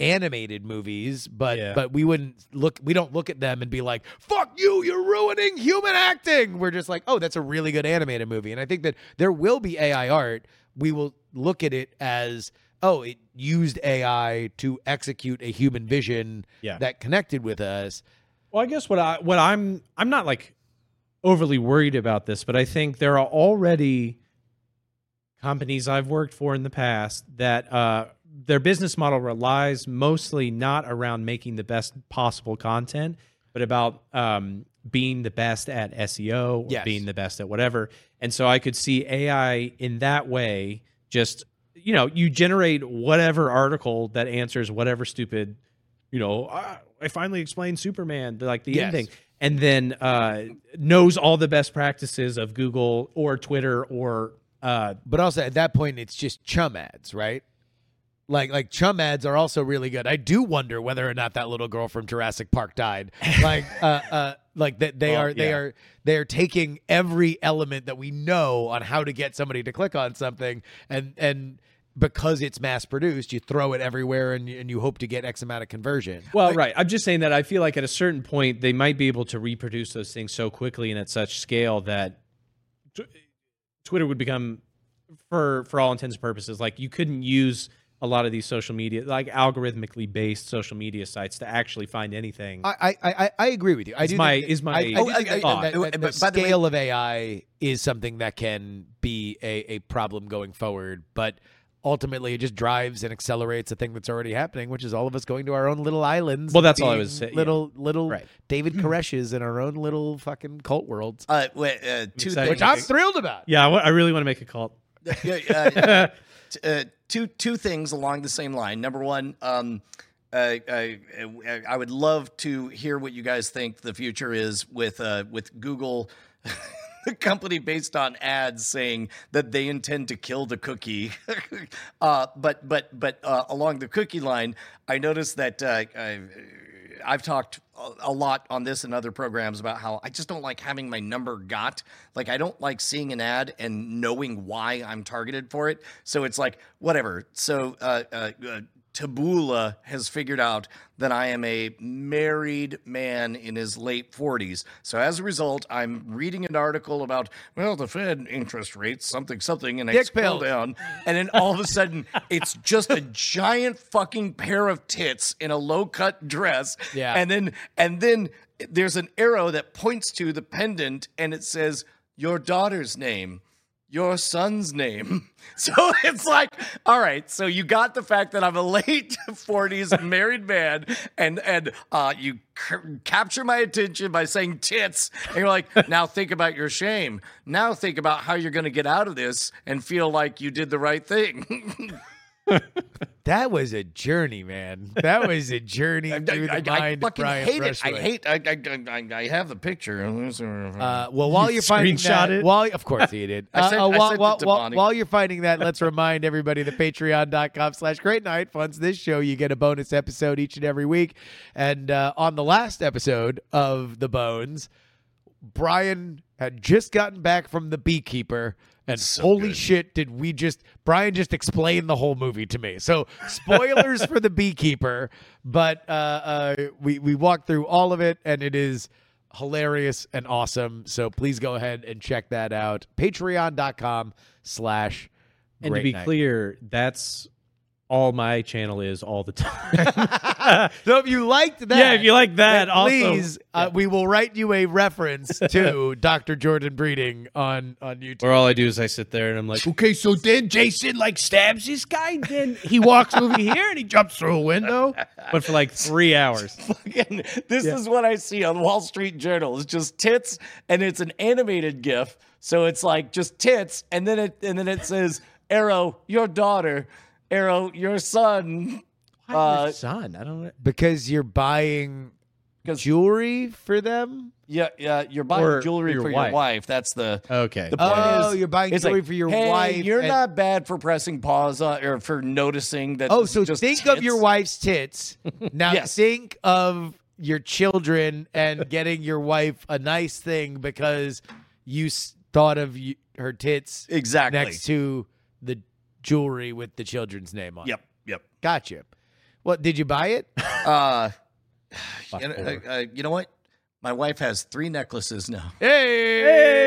animated movies, but Yeah. but we wouldn't look. We don't look at them and be like, "Fuck you, you're ruining human acting." We're just like, "Oh, that's a really good animated movie." And I think that there will be AI art. We will look at it as, "Oh, it used AI to execute a human vision Yeah. that connected with us." Well, I guess what I what I'm I'm not like overly worried about this, but I think there are already companies I've worked for in the past that uh, their business model relies mostly not around making the best possible content, but about um, being the best at SEO or Yes. being the best at whatever. And so I could see AI in that way just you know you generate whatever article that answers whatever stupid you know I, I finally explained superman like the Yes. ending and then uh, knows all the best practices of google or twitter or uh, But also at that point, it's just chum ads, right? Like like chum ads are also really good. I do wonder whether or not that little girl from Jurassic Park died. Like uh uh like that they Well, are they yeah. are they are taking every element that we know on how to get somebody to click on something and and because it's mass produced, you throw it everywhere and you, and you hope to get X amount of conversion. well right i'm just saying that i feel like at a certain point they might be able to reproduce those things so quickly and at such scale that tw- twitter would become for for all intents and purposes like you couldn't use a lot of these social media like algorithmically based social media sites to actually find anything I, I, I, I agree with you. I Is do my- think that- is my- I, I do Oh, think I- that- I- that- that the but the way- scale of AI is something that can be a, a problem going forward, but ultimately it just drives and accelerates a thing that's already happening, which is all of us going to our own little islands. Well, that's all I was saying, yeah. Little little Right. David Koreshes in our own little fucking cult worlds, Uh, wait, uh, two excited. which. I'm thrilled about. yeah I really want to make a cult. Yeah, uh, t- uh, two two things along the same line. Number one, um, uh, I, I would love to hear what you guys think the future is with uh, with Google. The company based on ads saying that they intend to kill the cookie, uh, but but but uh, along the cookie line, I noticed that uh, I, I've talked a- lot on this and other programs about how I just don't like having my number got. Like I don't like seeing an ad and knowing why I'm targeted for it. So it's like whatever. So uh, uh, uh, Taboola has figured out that I am a married man in his late 40s. So as a result, I'm reading an article about well the Fed interest rates something something, and I Dick scroll pills. down, and then all of a sudden it's just a giant fucking pair of tits in a low cut dress. Yeah. And then and then there's an arrow that points to the pendant and it says your daughter's name. Your son's name. So it's like, all right, so you got the fact that I'm a late 40s married man, and and uh, you c- capture my attention by saying tits, and you're like, now think about your shame. Now think about how you're going to get out of this and feel like you did the right thing. That was a journey, man. That was a journey I, through the I- I mind of fucking Brian hate it. I hate. I, I, I, I have the picture. Uh, well, while You you're finding that, it? while of course he did. I Uh, sent- uh, while, sent it while, while, while you're finding that, let's remind everybody that patreon.com slash great night funds this show. You get a bonus episode each and every week. And uh, on the last episode of The Bones, Brian had just gotten back from the beekeeper. And holy shit, did we just Brian just explained the whole movie to me. So spoilers for the beekeeper, but uh, uh, we we walked through all of it, and it is hilarious and awesome. So please go ahead and check that out. Patreon.com slash and to be Night. clear that's all my channel is all the time So if you liked that, Yeah, if you like that, then also- please, uh, we will write you a reference to Dr. Jordan Breeding on on YouTube. Or all I do is I sit there and I'm like, okay, so then Jason like stabs this guy, and then he walks over here and he jumps through a window, but for like three hours. Fucking- this is what I see on Wall Street Journal. It's just tits, and it's an animated GIF. So it's like just tits, and then it and then it says arrow your daughter, arrow your son. Uh, son, I don't know. because you're buying jewelry for them. Yeah, yeah. You're buying Or jewelry your for wife. your wife. That's the Okay. the point Oh, is you're buying jewelry like, for your hey, wife You're and- not bad for pressing pause on, or for noticing that. Oh, so just think of your wife's tits. Now Yes. think of your children and getting your wife a nice thing because you s- thought of y- her tits Exactly. next to the jewelry with the children's name on. it. Yep. Yep. Gotcha. What did you buy it? Uh, you, know, uh, uh, you know what? My wife has three necklaces now. Hey,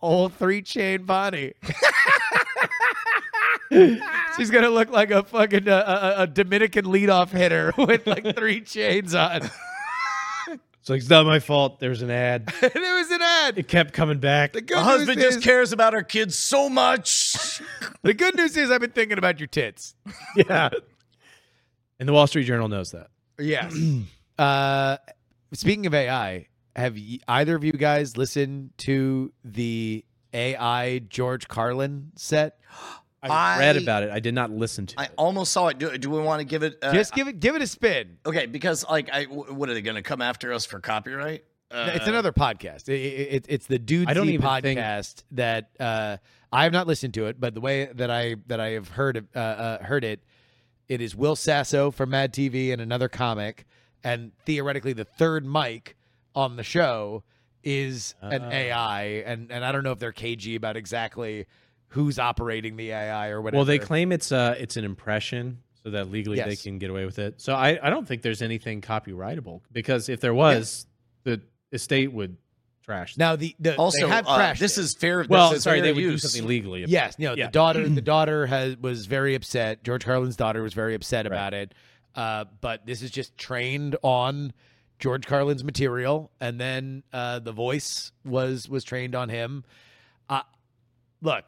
old three chain Bonnie. She's gonna look like a fucking uh, a, a Dominican leadoff hitter with like three chains on. It's like it's not my fault. There's an ad. there was an ad. It kept coming back. The good My husband news just is, cares about our kids so much. the good news is I've been thinking about your tits. yeah. And the Wall Street Journal knows that. Yes. uh, speaking of AI, have y- either of you guys listened to the AI George Carlin set? I, read about it. I did not listen to it. I it. almost saw it. Do, do we want to give it? Uh, Just give it give it a spin. okay, because like, I w- what are they going to come after us for copyright? Uh, it's another podcast. It, it, it's the Dude I don't Z even think- podcast that uh, I have not listened to it, but the way that I that I have heard uh, uh, heard it, it is Will Sasso from Mad TV and another comic, and theoretically the third mic on the show is an. AI, and and I don't know if they're cagey about exactly who's operating the AI or whatever. Well, they claim it's uh it's an impression, so that legally they can get away with it. So I, I don't think there's anything copyrightable because if there was, the estate would trash. now the, the also, they have uh, crashed this it. is fair. well, is sorry, fair they would use. do something legally. Yes, no, Yeah. the daughter the daughter has was very upset. George Carlin's daughter was very upset about it. Uh, but this is just trained on George Carlin's material, and then uh, the voice was was trained on him. Uh, look,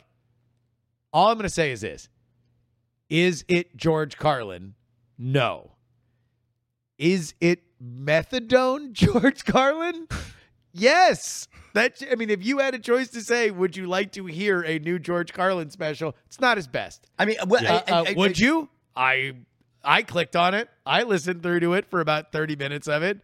all I'm going to say is this: Is it George Carlin? No. Is it methadone George Carlin? yes. That I mean, if you had a choice to say, would you like to hear a new George Carlin special? It's not his best. I mean, well, Uh, I- uh, I- I- would you? I I clicked on it. I listened through to it for about thirty minutes of it.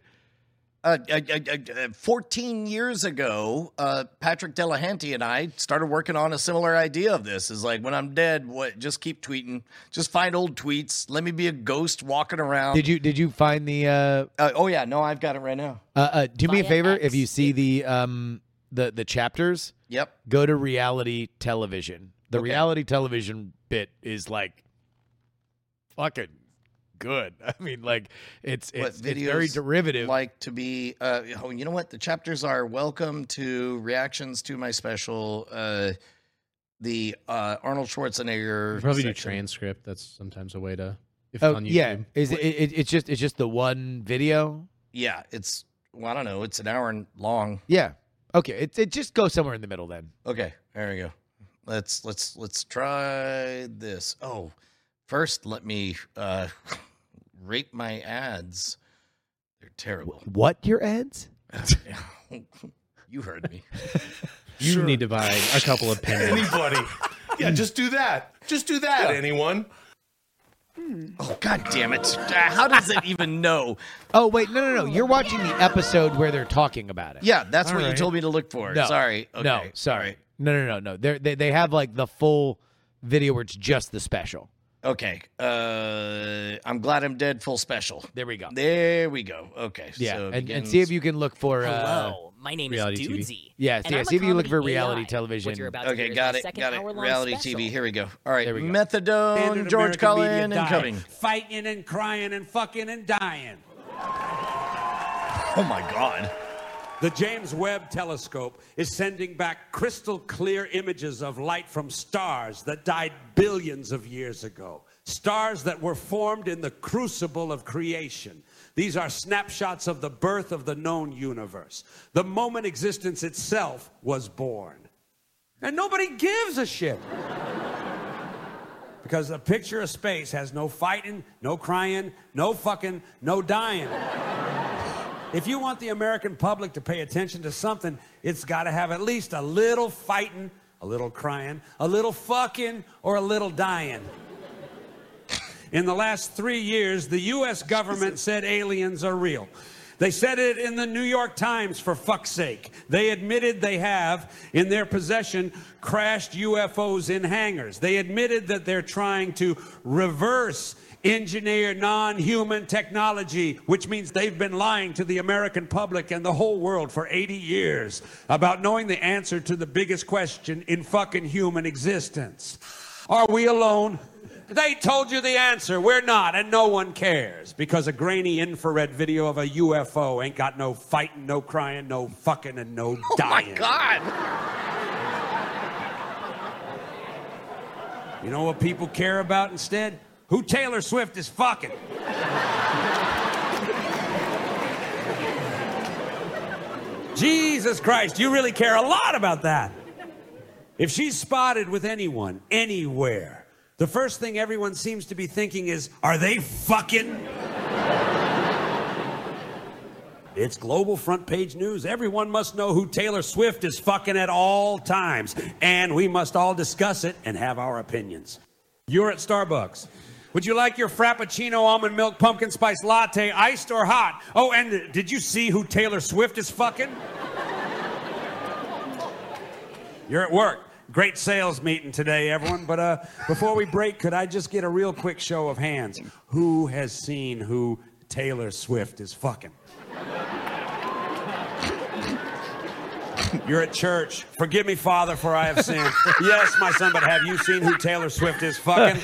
Uh, uh, uh, uh, 14 years ago, uh, Patrick Delahanty and I started working on a similar idea of this. Is like when I'm dead, what? Just keep tweeting. Just find old tweets. Let me be a ghost walking around. Did you did you find the? Uh, Uh, oh yeah, no, I've got it right now. uh, uh, do me a favor X. if you see the um the the chapters. Yep. Go to reality television. The Okay. reality television bit is like fucking good. I mean, like it's it's, it's very derivative. Like to be. Uh, oh, you know what? The chapters are welcome to reactions to my special. Uh, the uh, Arnold Schwarzenegger. You probably do transcript. That's sometimes a way to. If oh on YouTube. yeah, is it, it? It's just it's just the one video. Yeah, it's. Well, I don't know. It's an hour and long. Yeah. Okay. It it just goes somewhere in the middle then. Okay, there we go. Let's let's let's try this. Oh, first let me uh rate my ads. They're terrible. What your ads? you heard me. You need to buy a couple of pens. Anybody. yeah, just do that. Just do that, anyone. Oh god damn it. Uh, How does it even know? Oh wait, no, no, no. You're watching the episode where they're talking about it. Yeah, that's All what you told me to look for. No, Sorry. Okay. No, sorry. No, no, no, no. They're, they they have like the full video where it's just the special. Okay. Uh I'm glad I'm dead full special. There we go. There we go. Okay. Yeah, so it and, and see if you can look for. Uh, Hello, my name is reality TV. Dudesy. Yeah, yeah, I'm see if you look for reality AI. television. What you're about Okay, hear is got it. Got it. Reality special. TV. Here we go. All right. There we go. Methadone, Standard George American Carlin media diet. Fighting and crying and fucking and dying. Oh my god. The James Webb Telescope is sending back crystal clear images of light from stars that died billions of years ago. Stars that were formed in the crucible of creation. These are snapshots of the birth of the known universe, the moment existence itself was born. And nobody gives a shit. Because a picture of space has no fighting, no crying, no fucking, no dying. If you want the American public to pay attention to something, it's got to have at least a little fighting, a little crying, a little fucking, or a little dying. In the last three years, the U.S. government said aliens are real. They said it in the New York Times, for fuck's sake. They admitted they have, in their possession, crashed UFOs in hangars. They admitted that they're trying to reverse engineer non human technology, which means they've been lying to the American public and the whole world for 80 years about knowing the answer to the biggest question in fucking human existence Are we alone? They told you the answer. We're not, and no one cares because a grainy infrared video of a UFO ain't got no fighting, no crying, no fucking, and no dying. Oh my God. You know what people care about instead? Who Taylor Swift is fucking. Jesus Christ, you really care a lot about that. If she's spotted with anyone, anywhere, the first thing everyone seems to be thinking is, are they fucking? It's global front page news. Everyone must know who Taylor Swift is fucking at all times. And we must all discuss it and have our opinions. You're at Starbucks. Would you like your Frappuccino almond milk pumpkin spice latte iced or hot? Oh, and did you see who Taylor Swift is fucking? You're at work. Great sales meeting today, everyone. But uh, before we break, could I just get a real quick show of hands? Who has seen who Taylor Swift is fucking? You're at church. Forgive me, Father, for I have sinned. yes, my son, but have you seen who Taylor Swift is fucking?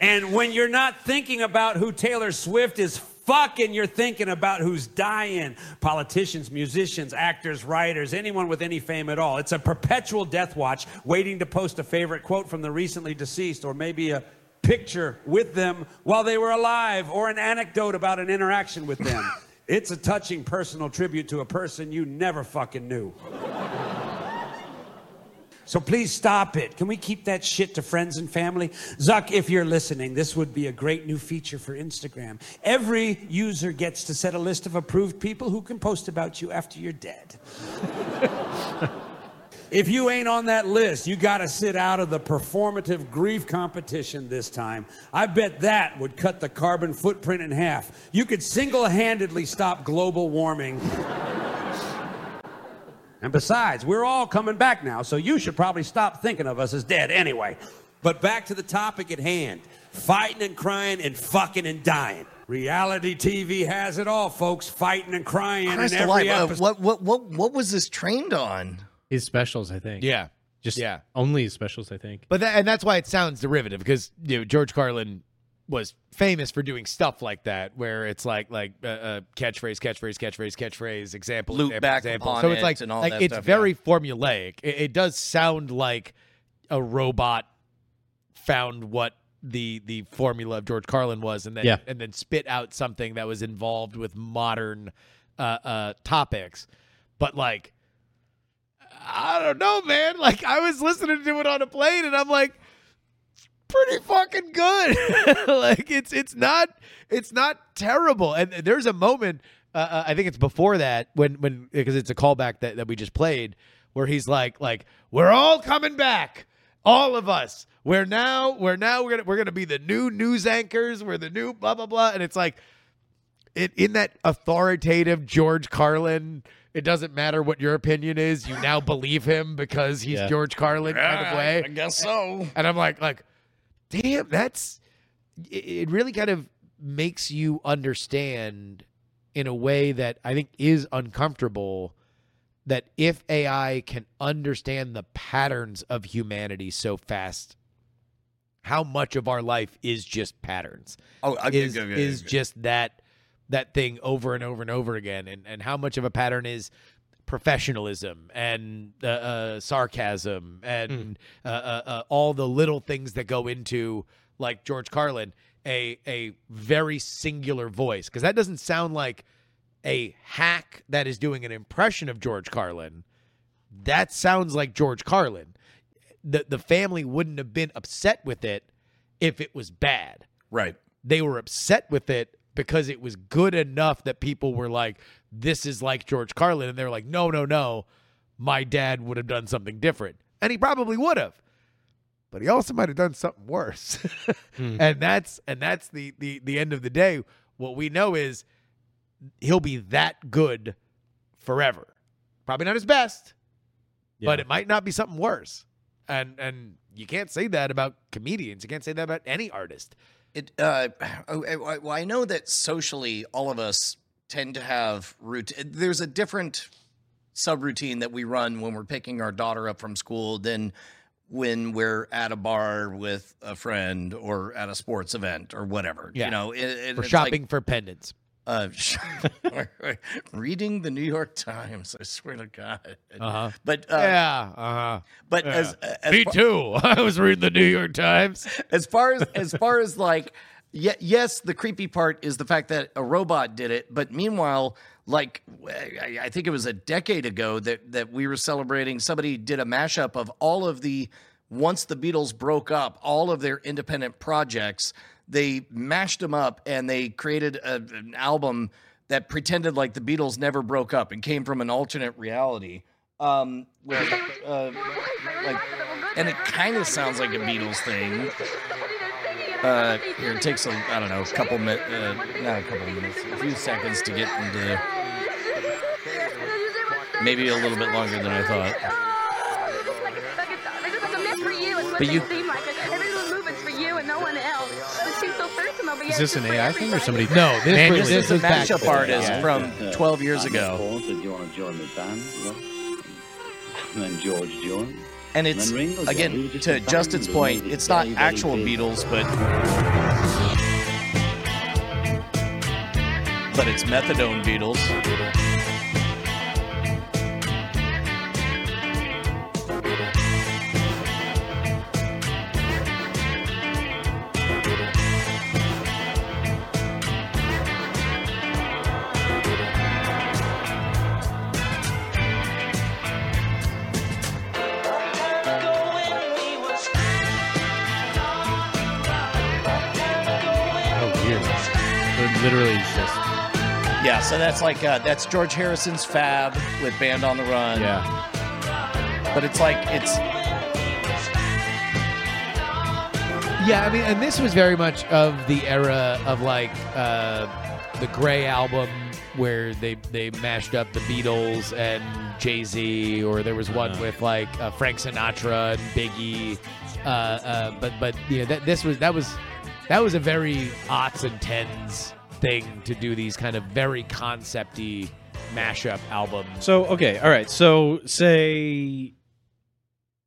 And when you're not thinking about who Taylor Swift is fucking, you're thinking about who's dying. Politicians, musicians, actors, writers, anyone with any fame at all. It's a perpetual death watch, waiting to post a favorite quote from the recently deceased, or maybe a picture with them while they were alive, or an anecdote about an interaction with them. It's a touching personal tribute to a person you never fucking knew. So please stop it. Can we keep that shit to friends and family? Zuck, if you're listening, this would be a great new feature for Instagram. Every user gets to set a list of approved people who can post about you after you're dead. if you ain't on that list, you got to sit out of the performative grief competition this time. I bet that would cut the carbon footprint in half. You could single handedly stop global warming. And besides, we're all coming back now, so you should probably stop thinking of us as dead anyway. But back to the topic at hand fighting and crying and fucking and dying. Reality TV has it all, folks. Fighting and crying Christ in every alive, uh, what, what, what, what was this trained on? His specials, I think. Yeah. Just Yeah. only his specials, I think. But that, and that's why it sounds derivative because you know George Carlin was famous for doing stuff like that, where it's like like uh, uh, catchphrase, catchphrase, catchphrase, catchphrase, example, Loop example, back example. upon So it's like and all like that it's stuff, very formulaic. It, it does sound like a robot found what the the formula of George Carlin was, and then Yeah. and then spit out something that was involved with modern uh, uh, topics. But like, I don't know, man. Like I was listening to it on a plane, and I'm like, pretty fucking good. like it's it's not it's not terrible. And there's a moment uh, uh, I think it's before that when when because it's a callback that, that we just played where he's like like we're all coming back, all of us. We're now we're now we're gonna we're gonna be the new news anchors. We're the new blah blah blah. And it's like it in that authoritative George Carlin. It doesn't matter what your opinion is. You now believe him because he's Yeah. George Carlin kind of way. I guess so. And I'm like, like, damn, that's it, really kind of makes you understand in a way that I think is uncomfortable that if AI can understand the patterns of humanity so fast, how much of our life is just patterns? Oh, I- is, okay, is just that that thing over and over and over again, and and how much of a pattern is professionalism and uh, uh, sarcasm and uh, uh, uh, all the little things that go into like George Carlin a a very singular voice because that doesn't sound like a hack that is doing an impression of George Carlin. That sounds like George Carlin. The the family wouldn't have been upset with it if it was bad. Right. They were upset with it because it was good enough that people were like, this is like George Carlin. And they're like, no, no, no. My dad would have done something different. And he probably would have. But he also might have done something worse. And that's and that's the, the the end of the day. What we know is he'll be that good forever. Probably not his best, but it might not be something worse. And and you can't say that about comedians. You can't say that about any artist. It. Uh, I- I- well, I know that socially, all of us tend to have routine. There's a different subroutine that we run when we're picking our daughter up from school than when we're at a bar with a friend or at a sports event or whatever. Yeah. You know, it, it, For it's shopping like, for pendants. uh, reading the New York Times. I swear to God. Uh-huh. But uh, yeah. Uh-huh. But Yeah. as, as Me far- too. I was reading the New York Times. as far as as far as like ye- yes the creepy part is the fact that a robot did it but meanwhile like I, think it was a decade ago that that we were celebrating somebody did a mashup of all of the once the beatles broke up all of their independent projects. They mashed them up and they created a, an album that pretended like the beatles never broke up and came from an alternate reality um uh, like and it kind of sounds like a beatles thing uh, here it takes a I don't know a couple minutes, uh, not a couple minutes, a few seconds to get into. Maybe a little bit longer than I thought. But you- Is this an AI thing or somebody? No, this manually- was- This is a is mashup artist Yeah. from 12 years ago, Do you want to join the band? You know? And then George joined. And it's And then Ringo joined. We again just to Justin's point, it's not actual. Beatles, but but it's methadone Beatles. So that's like uh, that's George Harrison's Fab with Band on the Run. yeah. but it's like it's Yeah, I mean, and this was very much of the era of like uh, the Gray album where they they mashed up the Beatles and Jay Z, or there was one Uh. with like uh, Frank Sinatra and Biggie. Uh, uh, but but you know that this was that was that was a very aughts and tens thing to do these kind of very concepty mashup albums. So okay, all right. So say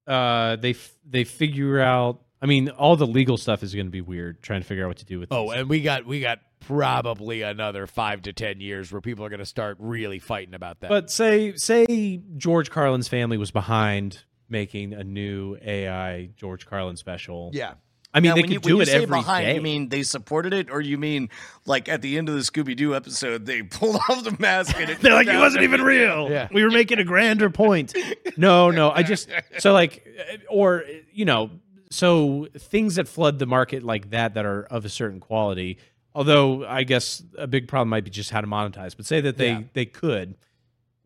uh they f- they figure out I mean all the legal stuff is going to be weird trying to figure out what to do with Oh, these. and we got we got probably another five to ten years where people are going to start really fighting about that. But say say George Carlin's family was behind making a new AI George Carlin special. yeah, I mean Now, they could you, do when it you say every behind, day. You mean they supported it, or you mean like at the end of the Scooby Doo episode they pulled off the mask and it They're like, it wasn't out- even real. Yeah. We were making a grander point. No, no. I just, so like, uh, or, you know, so things that flood the market like that, that are of a certain quality, although I guess a big problem might be just how to monetize, but say that they, Yeah. they could,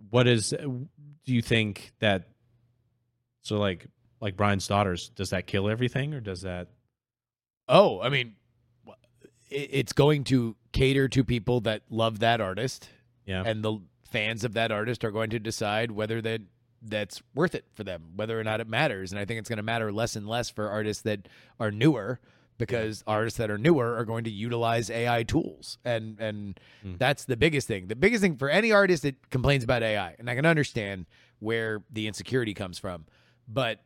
what is, do you think that, so like, like Brian's daughters, does that kill everything or does that, Oh, I mean, it's going to cater to people that love that artist, yeah. and the fans of that artist are going to decide whether that that's worth it for them, whether or not it matters. And I think it's going to matter less and less for artists that are newer, because artists that are newer are going to utilize AI tools, and and hmm. that's the biggest thing. The biggest thing for any artist that complains about AI, and I can understand where the insecurity comes from, but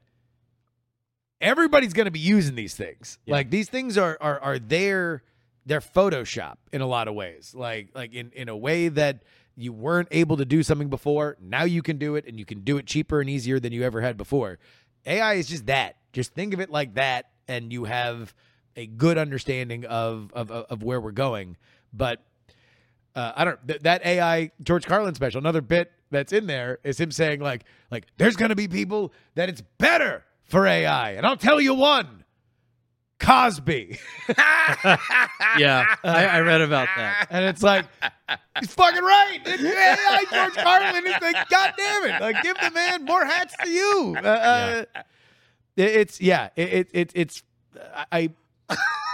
everybody's going to be using these things. Yeah. Like these things are are are there. They're Photoshop in a lot of ways. Like like in in a way that you weren't able to do something before. Now you can do it, and you can do it cheaper and easier than you ever had before. AI is just that. Just think of it like that, and you have a good understanding of of of, where we're going. But uh, I don't th- that AI George Carlin special. Another bit that's in there is him saying like like there's gonna be people that it's better for AI, and I'll tell you one. Cosby, yeah, I, I read about that. and it's like he's fucking right. It's AI George Carlin is like, God damn it! Like, give the man more hats to you. Uh, uh, it's yeah. It, it, it it's I.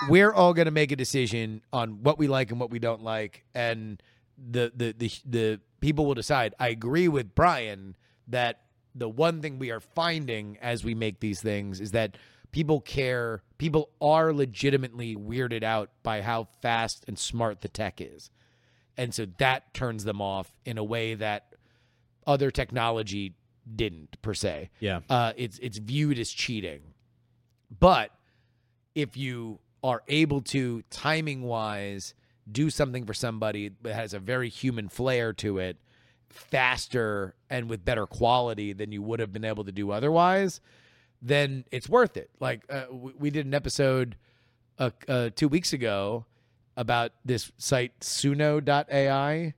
we're all going to make a decision on what we like and what we don't like, and the the the the people will decide. I agree with Brian that the one thing we are finding as we make these things is that people care. People are legitimately weirded out by how fast and smart the tech is, and so that turns them off in a way that other technology didn't per se. Yeah. Uh, it's it's viewed as cheating, but if you are able to timing wise do something for somebody that has a very human flair to it faster and with better quality than you would have been able to do otherwise then it's worth it like uh, we, we did an episode uh, uh, two weeks ago about this site suno.ai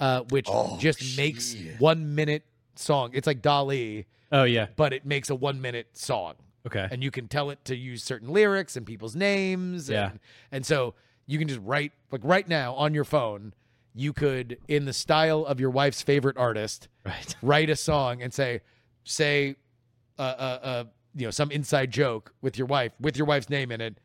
uh, which Oh, just makes one minute song it's like DALL-E Oh yeah. but it makes a one minute song Okay. and you can tell it to use certain lyrics and people's names. Yeah. And, and so you can just write, like right now on your phone, you could, in the style of your wife's favorite artist, Right. write a song and say, say, uh, uh, uh, you know, some inside joke with your wife, with your wife's name in it.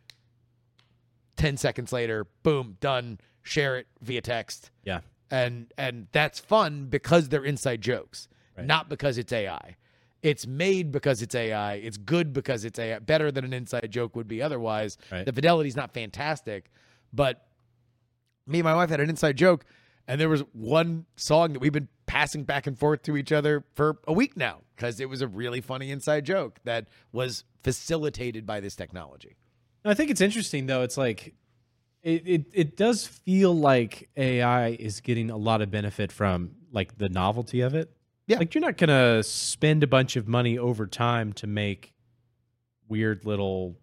10 seconds later, boom, done. Share it via text. Yeah. And and that's fun because they're inside jokes, not because it's AI. It's made because it's AI. It's good because it's AI. Better than an inside joke would be otherwise. Right. The fidelity's not fantastic, but me and my wife had an inside joke, and there was one song that we've been passing back and forth to each other for a week now because it was a really funny inside joke that was facilitated by this technology. I think it's interesting though. It's like it, it it does feel like AI is getting a lot of benefit from like the novelty of it. Yeah. Like you're not gonna spend a bunch of money over time to make weird little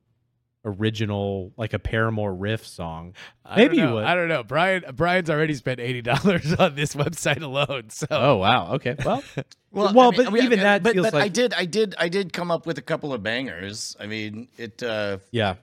original like a Paramore riff song. Maybe you would. I don't know. Brian Brian's already spent eighty dollars on this website alone. So Oh wow. Okay. Well. Well, well, I mean- but I mean, even that but, feels but like I did, I did, I did come up with a couple of bangers. I mean, it. uh yeah.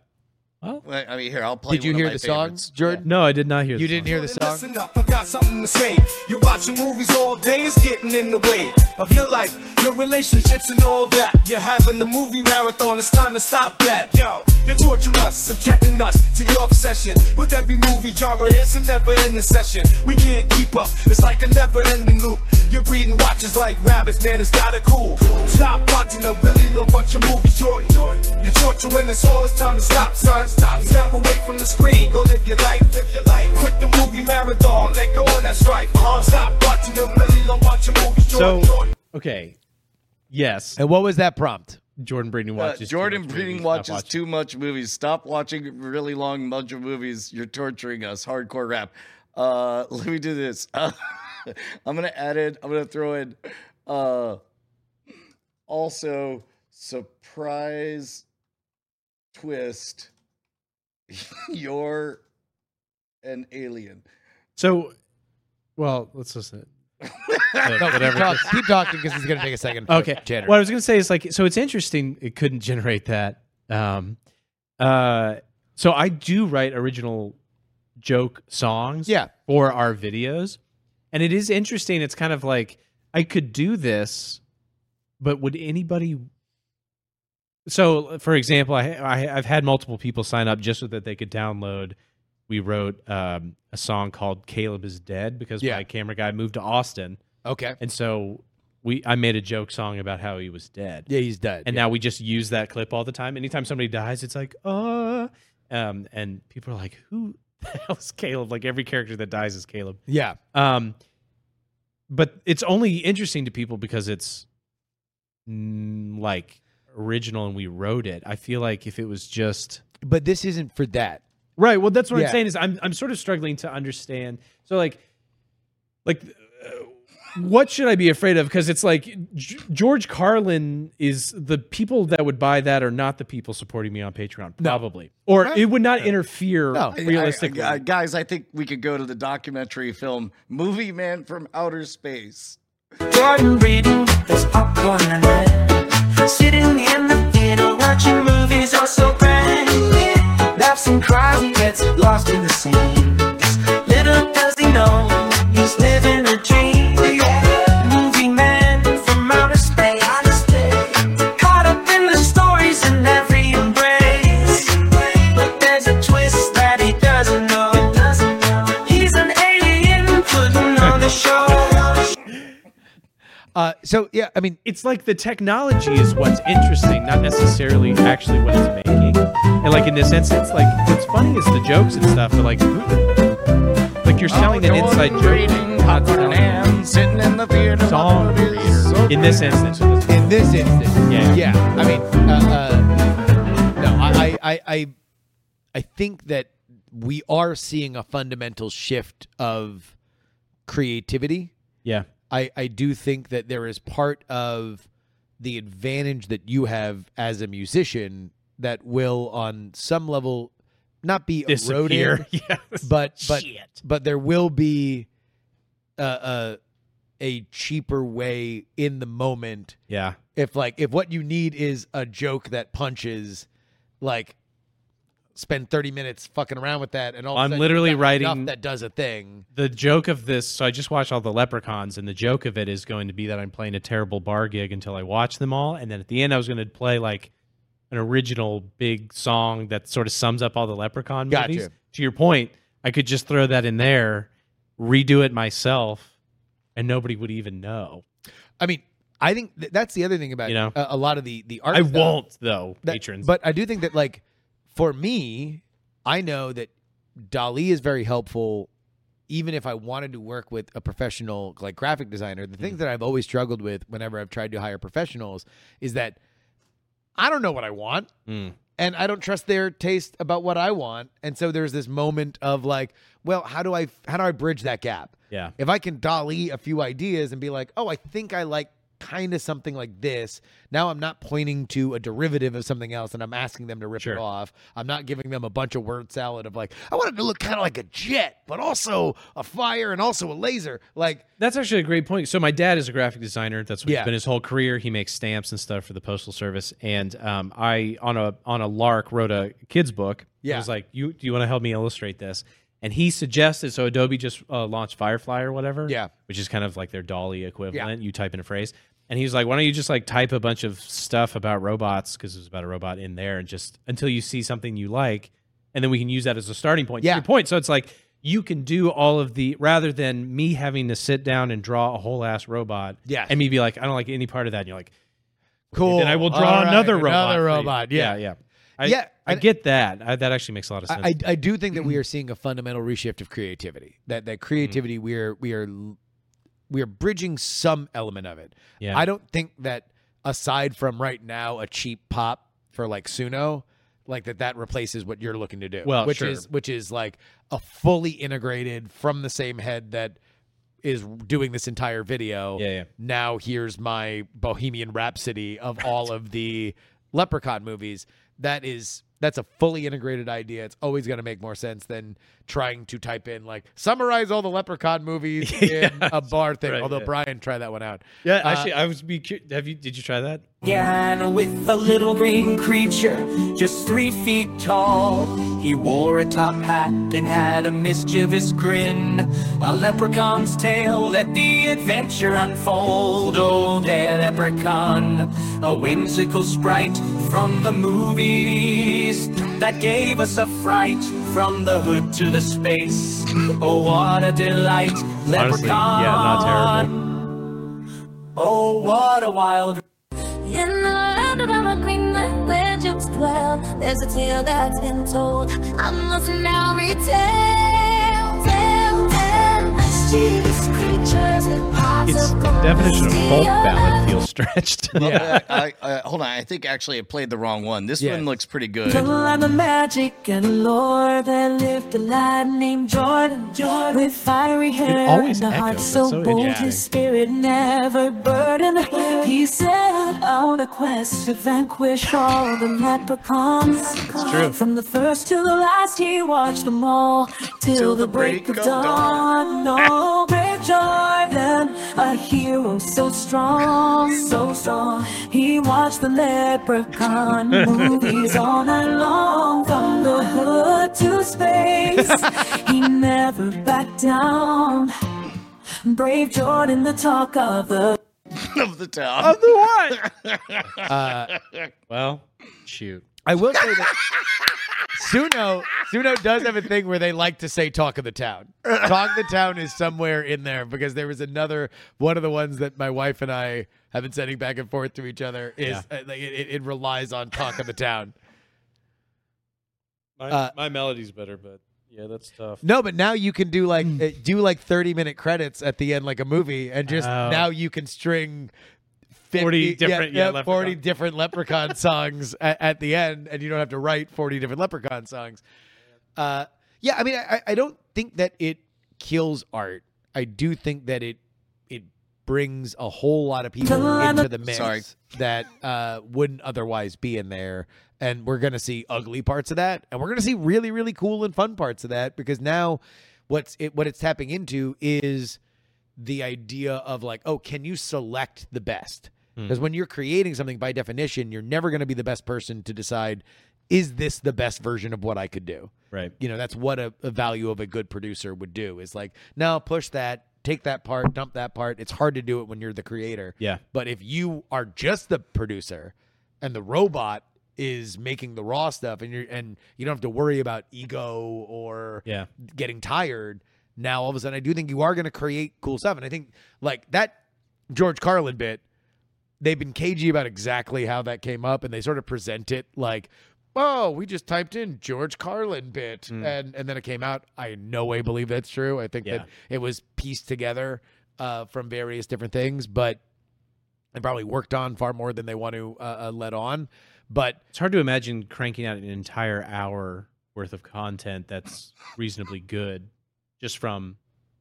Well, I mean, here I'll play. did you one of hear my the song, favorites. Jordan? No, I did not hear. You the didn't song. hear the song? Listen up, I got something to say. You're watching movies all day, it's getting in the way of your life, your relationships, and all that. You're having the movie marathon, it's time to stop that. Yo, you're torturing us, subjecting us to your obsession with every movie genre. It's a never ending session. We can't keep up, it's like a never ending loop. You're breeding watches like rabbits, man, it's gotta cool. Stop watching a really little bunch of movies, Jordan. You're torturing us all, it's time to stop, son. Stop, step away from the screen, go live your life, live your life. Quit the movie marathon, let go of that stripe. Uh, stop watching a really little bunch of movies, So Jordan. okay. Yes. And what was that prompt? Jordan Breeding Uh, watches. too Jordan much Breeding movies, watches stop watching. too much movies. Stop watching really long bunch of movies. You're torturing us. Hardcore rap. Uh, let me do this. Uh, I'm gonna add it. I'm gonna throw in. Uh, also, surprise twist. You're an alien. So, well, let's listen. No, whatever. Keep, talk- keep talking because it's going to take a second. Okay. Tanner. What I was going to say is like, so it's interesting. It couldn't generate that. Um, uh, so I do write original joke songs. Yeah. For our videos, and it is interesting. It's kind of like I could do this, but would anybody? So, for example, I, I I've had multiple people sign up just so that they could download. We wrote um, a song called "Caleb is Dead" because Yeah. my camera guy moved to Austin. Okay. And so we I made a joke song about how he was dead. Yeah, he's dead. And now we just use that clip all the time. Anytime somebody dies, it's like, uh um and people are like, Who the hell is Caleb? Like every character that dies is Caleb. Yeah. Um but it's only interesting to people because it's mm, like original and we wrote it. I feel like if it was just But this isn't for that. Right. Well, that's what Yeah. I'm saying is I'm I'm sort of struggling to understand. So like like uh, what should I be afraid of? Because it's like G- George Carlin is the people that would buy that are not the people supporting me on Patreon, probably, or it would not interfere I- I- realistically. I- guys, I think we could go to the documentary film "Movie Man from Outer Space." Jordan Breeding, there's popcorn and red. Sitting in the theater watching movies are so grand. Laughs and cries and gets lost in the scene. Little does he know, he's living Uh, so yeah, I mean, it's like the technology is what's interesting, not necessarily actually what it's making. And like in this instance, like what's funny is the jokes and stuff. But like, who- like you're selling an inside joke, not Popcorn in hand, sitting in the theater. song It is creator. In this instance. In this instance, Yeah. yeah. I mean, uh, uh, no, I, I, I, I, I think that we are seeing a fundamental shift of creativity. Yeah. I, I do think that there is part of the advantage that you have as a musician that will, on some level, not be Disappear. eroded, Yes. but but Shit. but there will be a, a a cheaper way in the moment. Yeah. If like if what you need is a joke that punches, like spend thirty minutes fucking around with that, and all of a I'm literally writing- that does a thing. The joke of this, so I just watched all the Leprechauns, and the joke of it is going to be that I'm playing a terrible bar gig until I watch them all, and then at the end I was going to play like an original big song that sort of sums up all the Leprechaun Gotcha. movies. To your point, I could just throw that in there, redo it myself, and nobody would even know. I mean, I think th- that's the other thing about You know? a, a lot of the the art. I stuff. won't though, That- patrons. But I do think that like for me, I know that DALL-E is very helpful. Even if I wanted to work with a professional like graphic designer, the Mm. things that I've always struggled with whenever I've tried to hire professionals is that I don't know what I want. Mm. And I don't trust their taste about what I want. And so there's this moment of like, well, how do I how do I bridge that gap? Yeah. If I can DALL-E a few ideas and be like, oh, I think I like kind of something like this. Now I'm not pointing to a derivative of something else and I'm asking them to rip Sure. it off. I'm not giving them a bunch of word salad of like, I want it to look kind of like a jet, but also a fire and also a laser. Like, That's actually a great point. So my dad is a graphic designer. That's what Yeah. he's been his whole career. He makes stamps and stuff for the postal service. And um, I on a on a lark wrote a kids book. I Yeah. was like, "You do you want to help me illustrate this?" And he suggested so Adobe just uh, launched Firefly or whatever. Yeah. which is kind of like their DALL-E equivalent. You type in a phrase. And he's like, "Why don't you just like type a bunch of stuff about robots because it was about a robot in there, and just until you see something you like, and then we can use that as a starting point." Yeah. your point. So it's like you can do all of the rather than me having to sit down and draw a whole ass robot. Yeah, And me be like, I don't like any part of that. And you're like, cool. Then I will draw right, another robot. Another robot. Yeah. yeah, yeah. I, Yeah, I and- get that. I, that actually makes a lot of sense. I, I I do think that we are seeing a fundamental reshift of creativity. That that creativity we are we are we are bridging some element of it. Yeah. I don't think that aside from right now a cheap pop for like Suno, like that that replaces what you're looking to do. Well, which sure. is which is like a fully integrated from the same head that is doing this entire video. Yeah, yeah. Now here's my Bohemian Rhapsody of all of the Leprechaun movies. That is that's a fully integrated idea. It's always going to make more sense than trying to type in like summarize all the Leprechaun movies in a bar thing. right, Although yeah. Brian try that one out. yeah, Uh, actually, I was be. cu- Have you? Did you try that? began with a little green creature just three feet tall. He wore a top hat and had a mischievous grin. While Leprechaun's tale let the adventure unfold. Oh, there, Leprechaun, a whimsical sprite from the movies that gave us a fright from the hood to the space. Oh, what a delight, Leprechaun. Honestly, yeah, not terrible. Oh, what a wild In the land of our Greenland where jokes dwell, there's a tale that's been told. I must now retell, tell, tell. Mischievous creatures impossible. Its definition of folk ballad feels stretched. Yeah. I, I, hold on. I think actually I played the wrong one. This Yeah. one looks pretty good. and the magic and lore there lived a lad named Jordan. Jordan with fiery hair always and a heart echoes. so, That's so bold interesting. his spirit never burdened. He set on a quest to vanquish all the leprechauns. true. From the first to the last, he watched them all till, the break, of dawn. No, brave Jordan, a hero so strong, so strong. He watched the leprechaun movies all night long, from the hood to space. he never backed down. Brave Jordan, the talk of the of the town. of the what? Uh, well, shoot. I will say that Suno Suno does have a thing where they like to say "talk of the town." "Talk of the town" is somewhere in there because there was another one of the ones that my wife and I have been sending back and forth to each other. Is Yeah. uh, like it, it- it relies on "talk of the town." My, Uh, my melody's better, but yeah, that's tough. No, but now you can do like uh, do like thirty minute credits at the end, like a movie, and just Oh. now you can string 40 different- yeah, Leprechaun. 40 different leprechaun songs at, at the end and you don't have to write 40 different leprechaun songs uh yeah i mean i i don't think that it kills art i do think that it it brings a whole lot of people into the mix Sorry. that uh wouldn't otherwise be in there and we're gonna see ugly parts of that and we're gonna see really really cool and fun parts of that because now what's it what it's tapping into is the idea of like, oh, can you select the best? Because when you're creating something by definition, you're never going to be the best person to decide, is this the best version of what I could do? Right. You know, that's what a, a value of a good producer would do is like, no, push that, take that part, dump that part. It's hard to do it when you're the creator. Yeah. But if you are just the producer and the robot is making the raw stuff and you're and you don't have to worry about ego or Yeah. getting tired, now all of a sudden I do think you are going to create cool stuff. And I think like that George Carlin bit, they've been cagey about exactly how that came up and they sort of present it like, oh, we just typed in George Carlin bit Mm. and and then it came out. I in no way believe that's true. I think Yeah. that it was pieced together uh, from various different things, but they probably worked on far more than they want to uh, uh, let on. But It's hard to imagine cranking out an entire hour worth of content that's reasonably good just from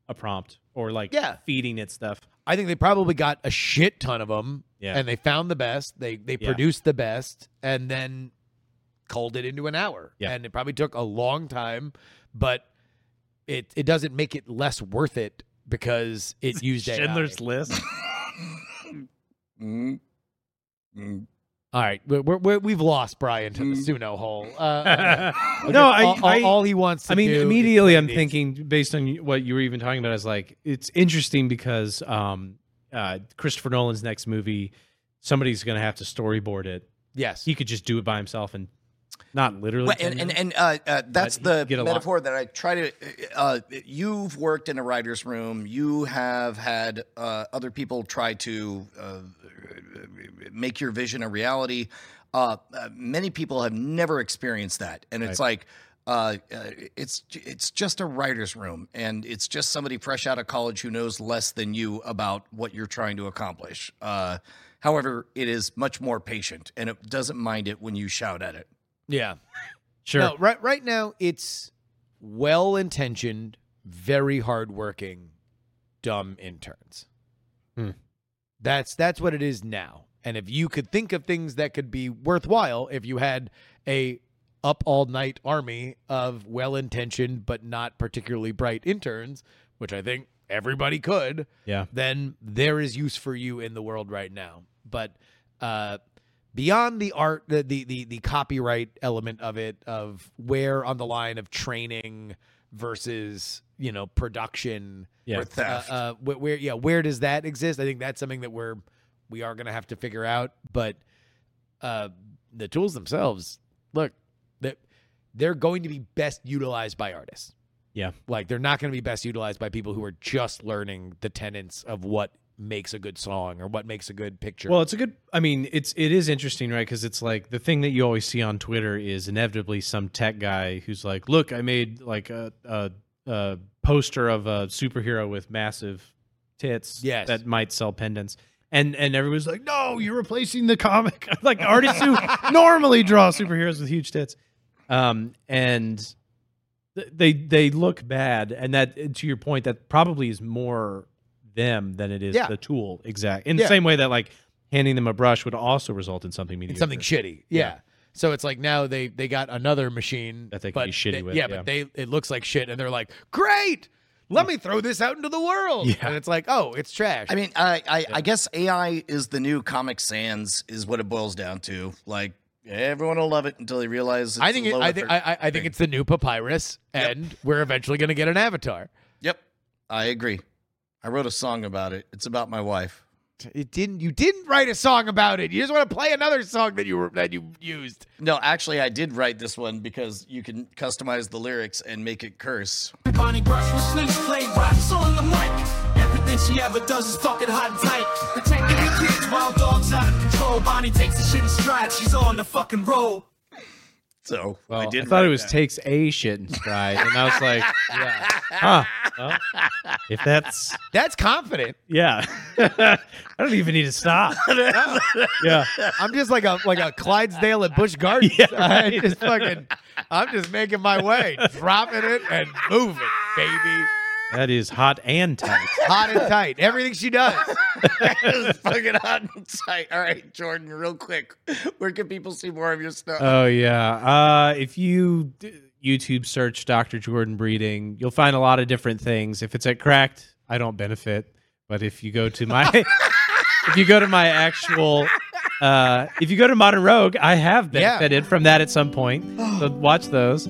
a prompt or like Yeah. feeding it stuff. I think they probably got a shit ton of them, Yeah. and they found the best. They they Yeah. produced the best, and then culled it into an hour. Yeah. and it probably took a long time, but it it doesn't make it less worth it because it used AI. Schindler's List. Mm-hmm. Mm-hmm. All right, we're, we're, we've lost Brian to the Suno hole. Uh, no, I, all, all- I- all he wants. To I mean, do immediately play I'm thinking, based on what you were even talking about, is like it's interesting because um, uh, Christopher Nolan's next movie, somebody's going to have to storyboard it. Yes, he could just do it by himself and not literally. Well, 10 and and, and uh, uh, that's the lot- metaphor that I try to. Uh, you've worked in a writer's room. You have had uh, other people try to uh, make your vision a reality. Uh, uh, many people have never experienced that, and it's Right. like. Uh, uh, it's it's just a writer's room, and it's just somebody fresh out of college who knows less than you about what you're trying to accomplish. Uh, however, it is much more patient, and it doesn't mind it when you shout at it. Yeah. Sure. No, right right now it's well intentioned, very hardworking, dumb interns. Hmm. That's that's what it is now. And if you could think of things that could be worthwhile, if you had a up all night army of well intentioned but not particularly bright interns, which I think everybody could, Yeah. then there is use for you in the world right now. But uh, beyond the art, the, the the the copyright element of it, of where on the line of training versus you know production Yeah. Or uh, theft. uh, where, where yeah, where does that exist? I think that's something that we're we are going to have to figure out. But uh, the tools themselves, look, that they're going to be best utilized by artists. Yeah. Like they're not going to be best utilized by people who are just learning the tenets of what makes a good song or what makes a good picture. Well, it's a good. I mean, it's it is interesting, right? Because it's like the thing that you always see on Twitter is inevitably some tech guy who's like, "Look, I made like a a, a poster of a superhero with massive tits Yes. that might sell pendants." And and everyone's like, "No, you're replacing the comic like artists who normally draw superheroes with huge tits." Um, and th- they they look bad, and that to your point, that probably is more them than it is Yeah. the tool. Exact in the same way that like handing them a brush would also result in something mediocre. It's something shitty. Yeah. So it's like now they they got another machine That they can but be shitty they- with, Yeah, yeah. but they it looks like shit, and they're like, great. Let me throw this out into the world. Yeah. And it's like, oh, it's trash. I mean, I I, I guess AI is the new Comic Sans, is what it boils down to. Like everyone will love it until they realize. It's I think it, I think effort I, I- I think it's the new papyrus, and we're eventually going to get an avatar. Yep, I agree. I wrote a song about it. It's about my wife. It didn't. You didn't write a song about it. You just want to play another song that you were that you used. No, actually, I did write this one because you can customize the lyrics and make it curse. Bonnie brush with slings, play raps on the mic. Everything she ever does is fucking hot and tight. Protecting the kids while dogs out of control. Bonnie takes the shit in stride. She's on the fucking roll. So Well, I I, thought it was that. takes a shit in stride, and I was like, yeah, huh? Well, if that's That's confident. yeah, I don't even need to stop. yeah, I'm just like a like a Clydesdale at Busch Gardens. Yeah, I right. just fucking, I'm just making my way, dropping it and moving, baby. That is hot and tight. Hot and tight. Everything she does. It's fucking hot and tight. All right, Jordan, real quick, where can people see more of your stuff? Oh yeah. Uh, if you d- YouTube search Dr. Jordan breeding, you'll find a lot of different things. If it's at Cracked, I don't benefit. But if you go to my if you go to my actual uh, if you go to Modern Rogue, I have Yeah. benefited from that at some point. So watch those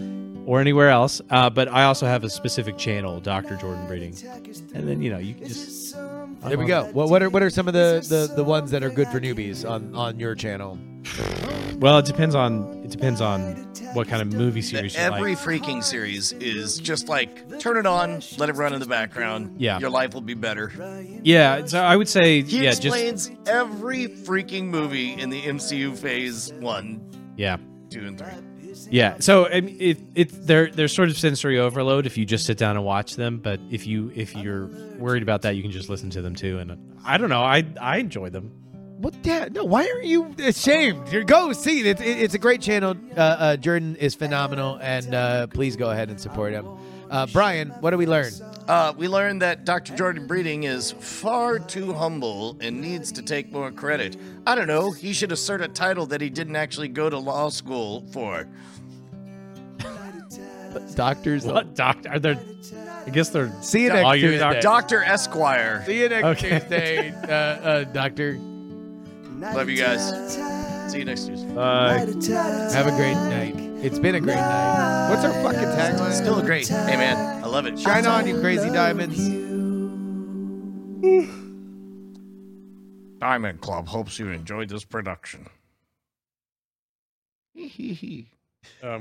or anywhere else. Uh, but I also have a specific channel, Dr. Jordan Breeding. And then you know you can just There we go. What what are what are some of the, the the ones that are good for newbies on on your channel? Well, it depends on it depends on what kind of movie series you Every like. freaking series is just like turn it on, let it run in the background. Yeah. your life will be better. Yeah, so I would say He yeah, just explains every freaking movie in the MCU Phase One, yeah. Two, and Three. Yeah, so I mean, it it they're they're sort of sensory overload if you just sit down and watch them. But if you if you're worried about that, you can just listen to them too. And I don't know, I I enjoy them. What? Yeah, no. Why are you ashamed? You Go see it. It's, it's a great channel. Uh, uh, Jordan is phenomenal, and uh, please go ahead and support him. Uh, Brian, what do we learn? Uh, we learned that Dr. Jordan Breeding is far too humble and needs to take more credit. I don't know. He should assert a title that he didn't actually go to law school for. Doctors. What doctor? Are there? I guess they're. See you next you're Tuesday. doc- Doctor Esquire. See you next Okay. Tuesday, uh, uh, Doctor. Love you guys. See you next Tuesday. Bye. Have a great night. It's been a great night. What's our fucking tagline? Still a great. Hey man, I love it. Shine on, you crazy diamonds. Diamond Club hopes you enjoyed this production. Um,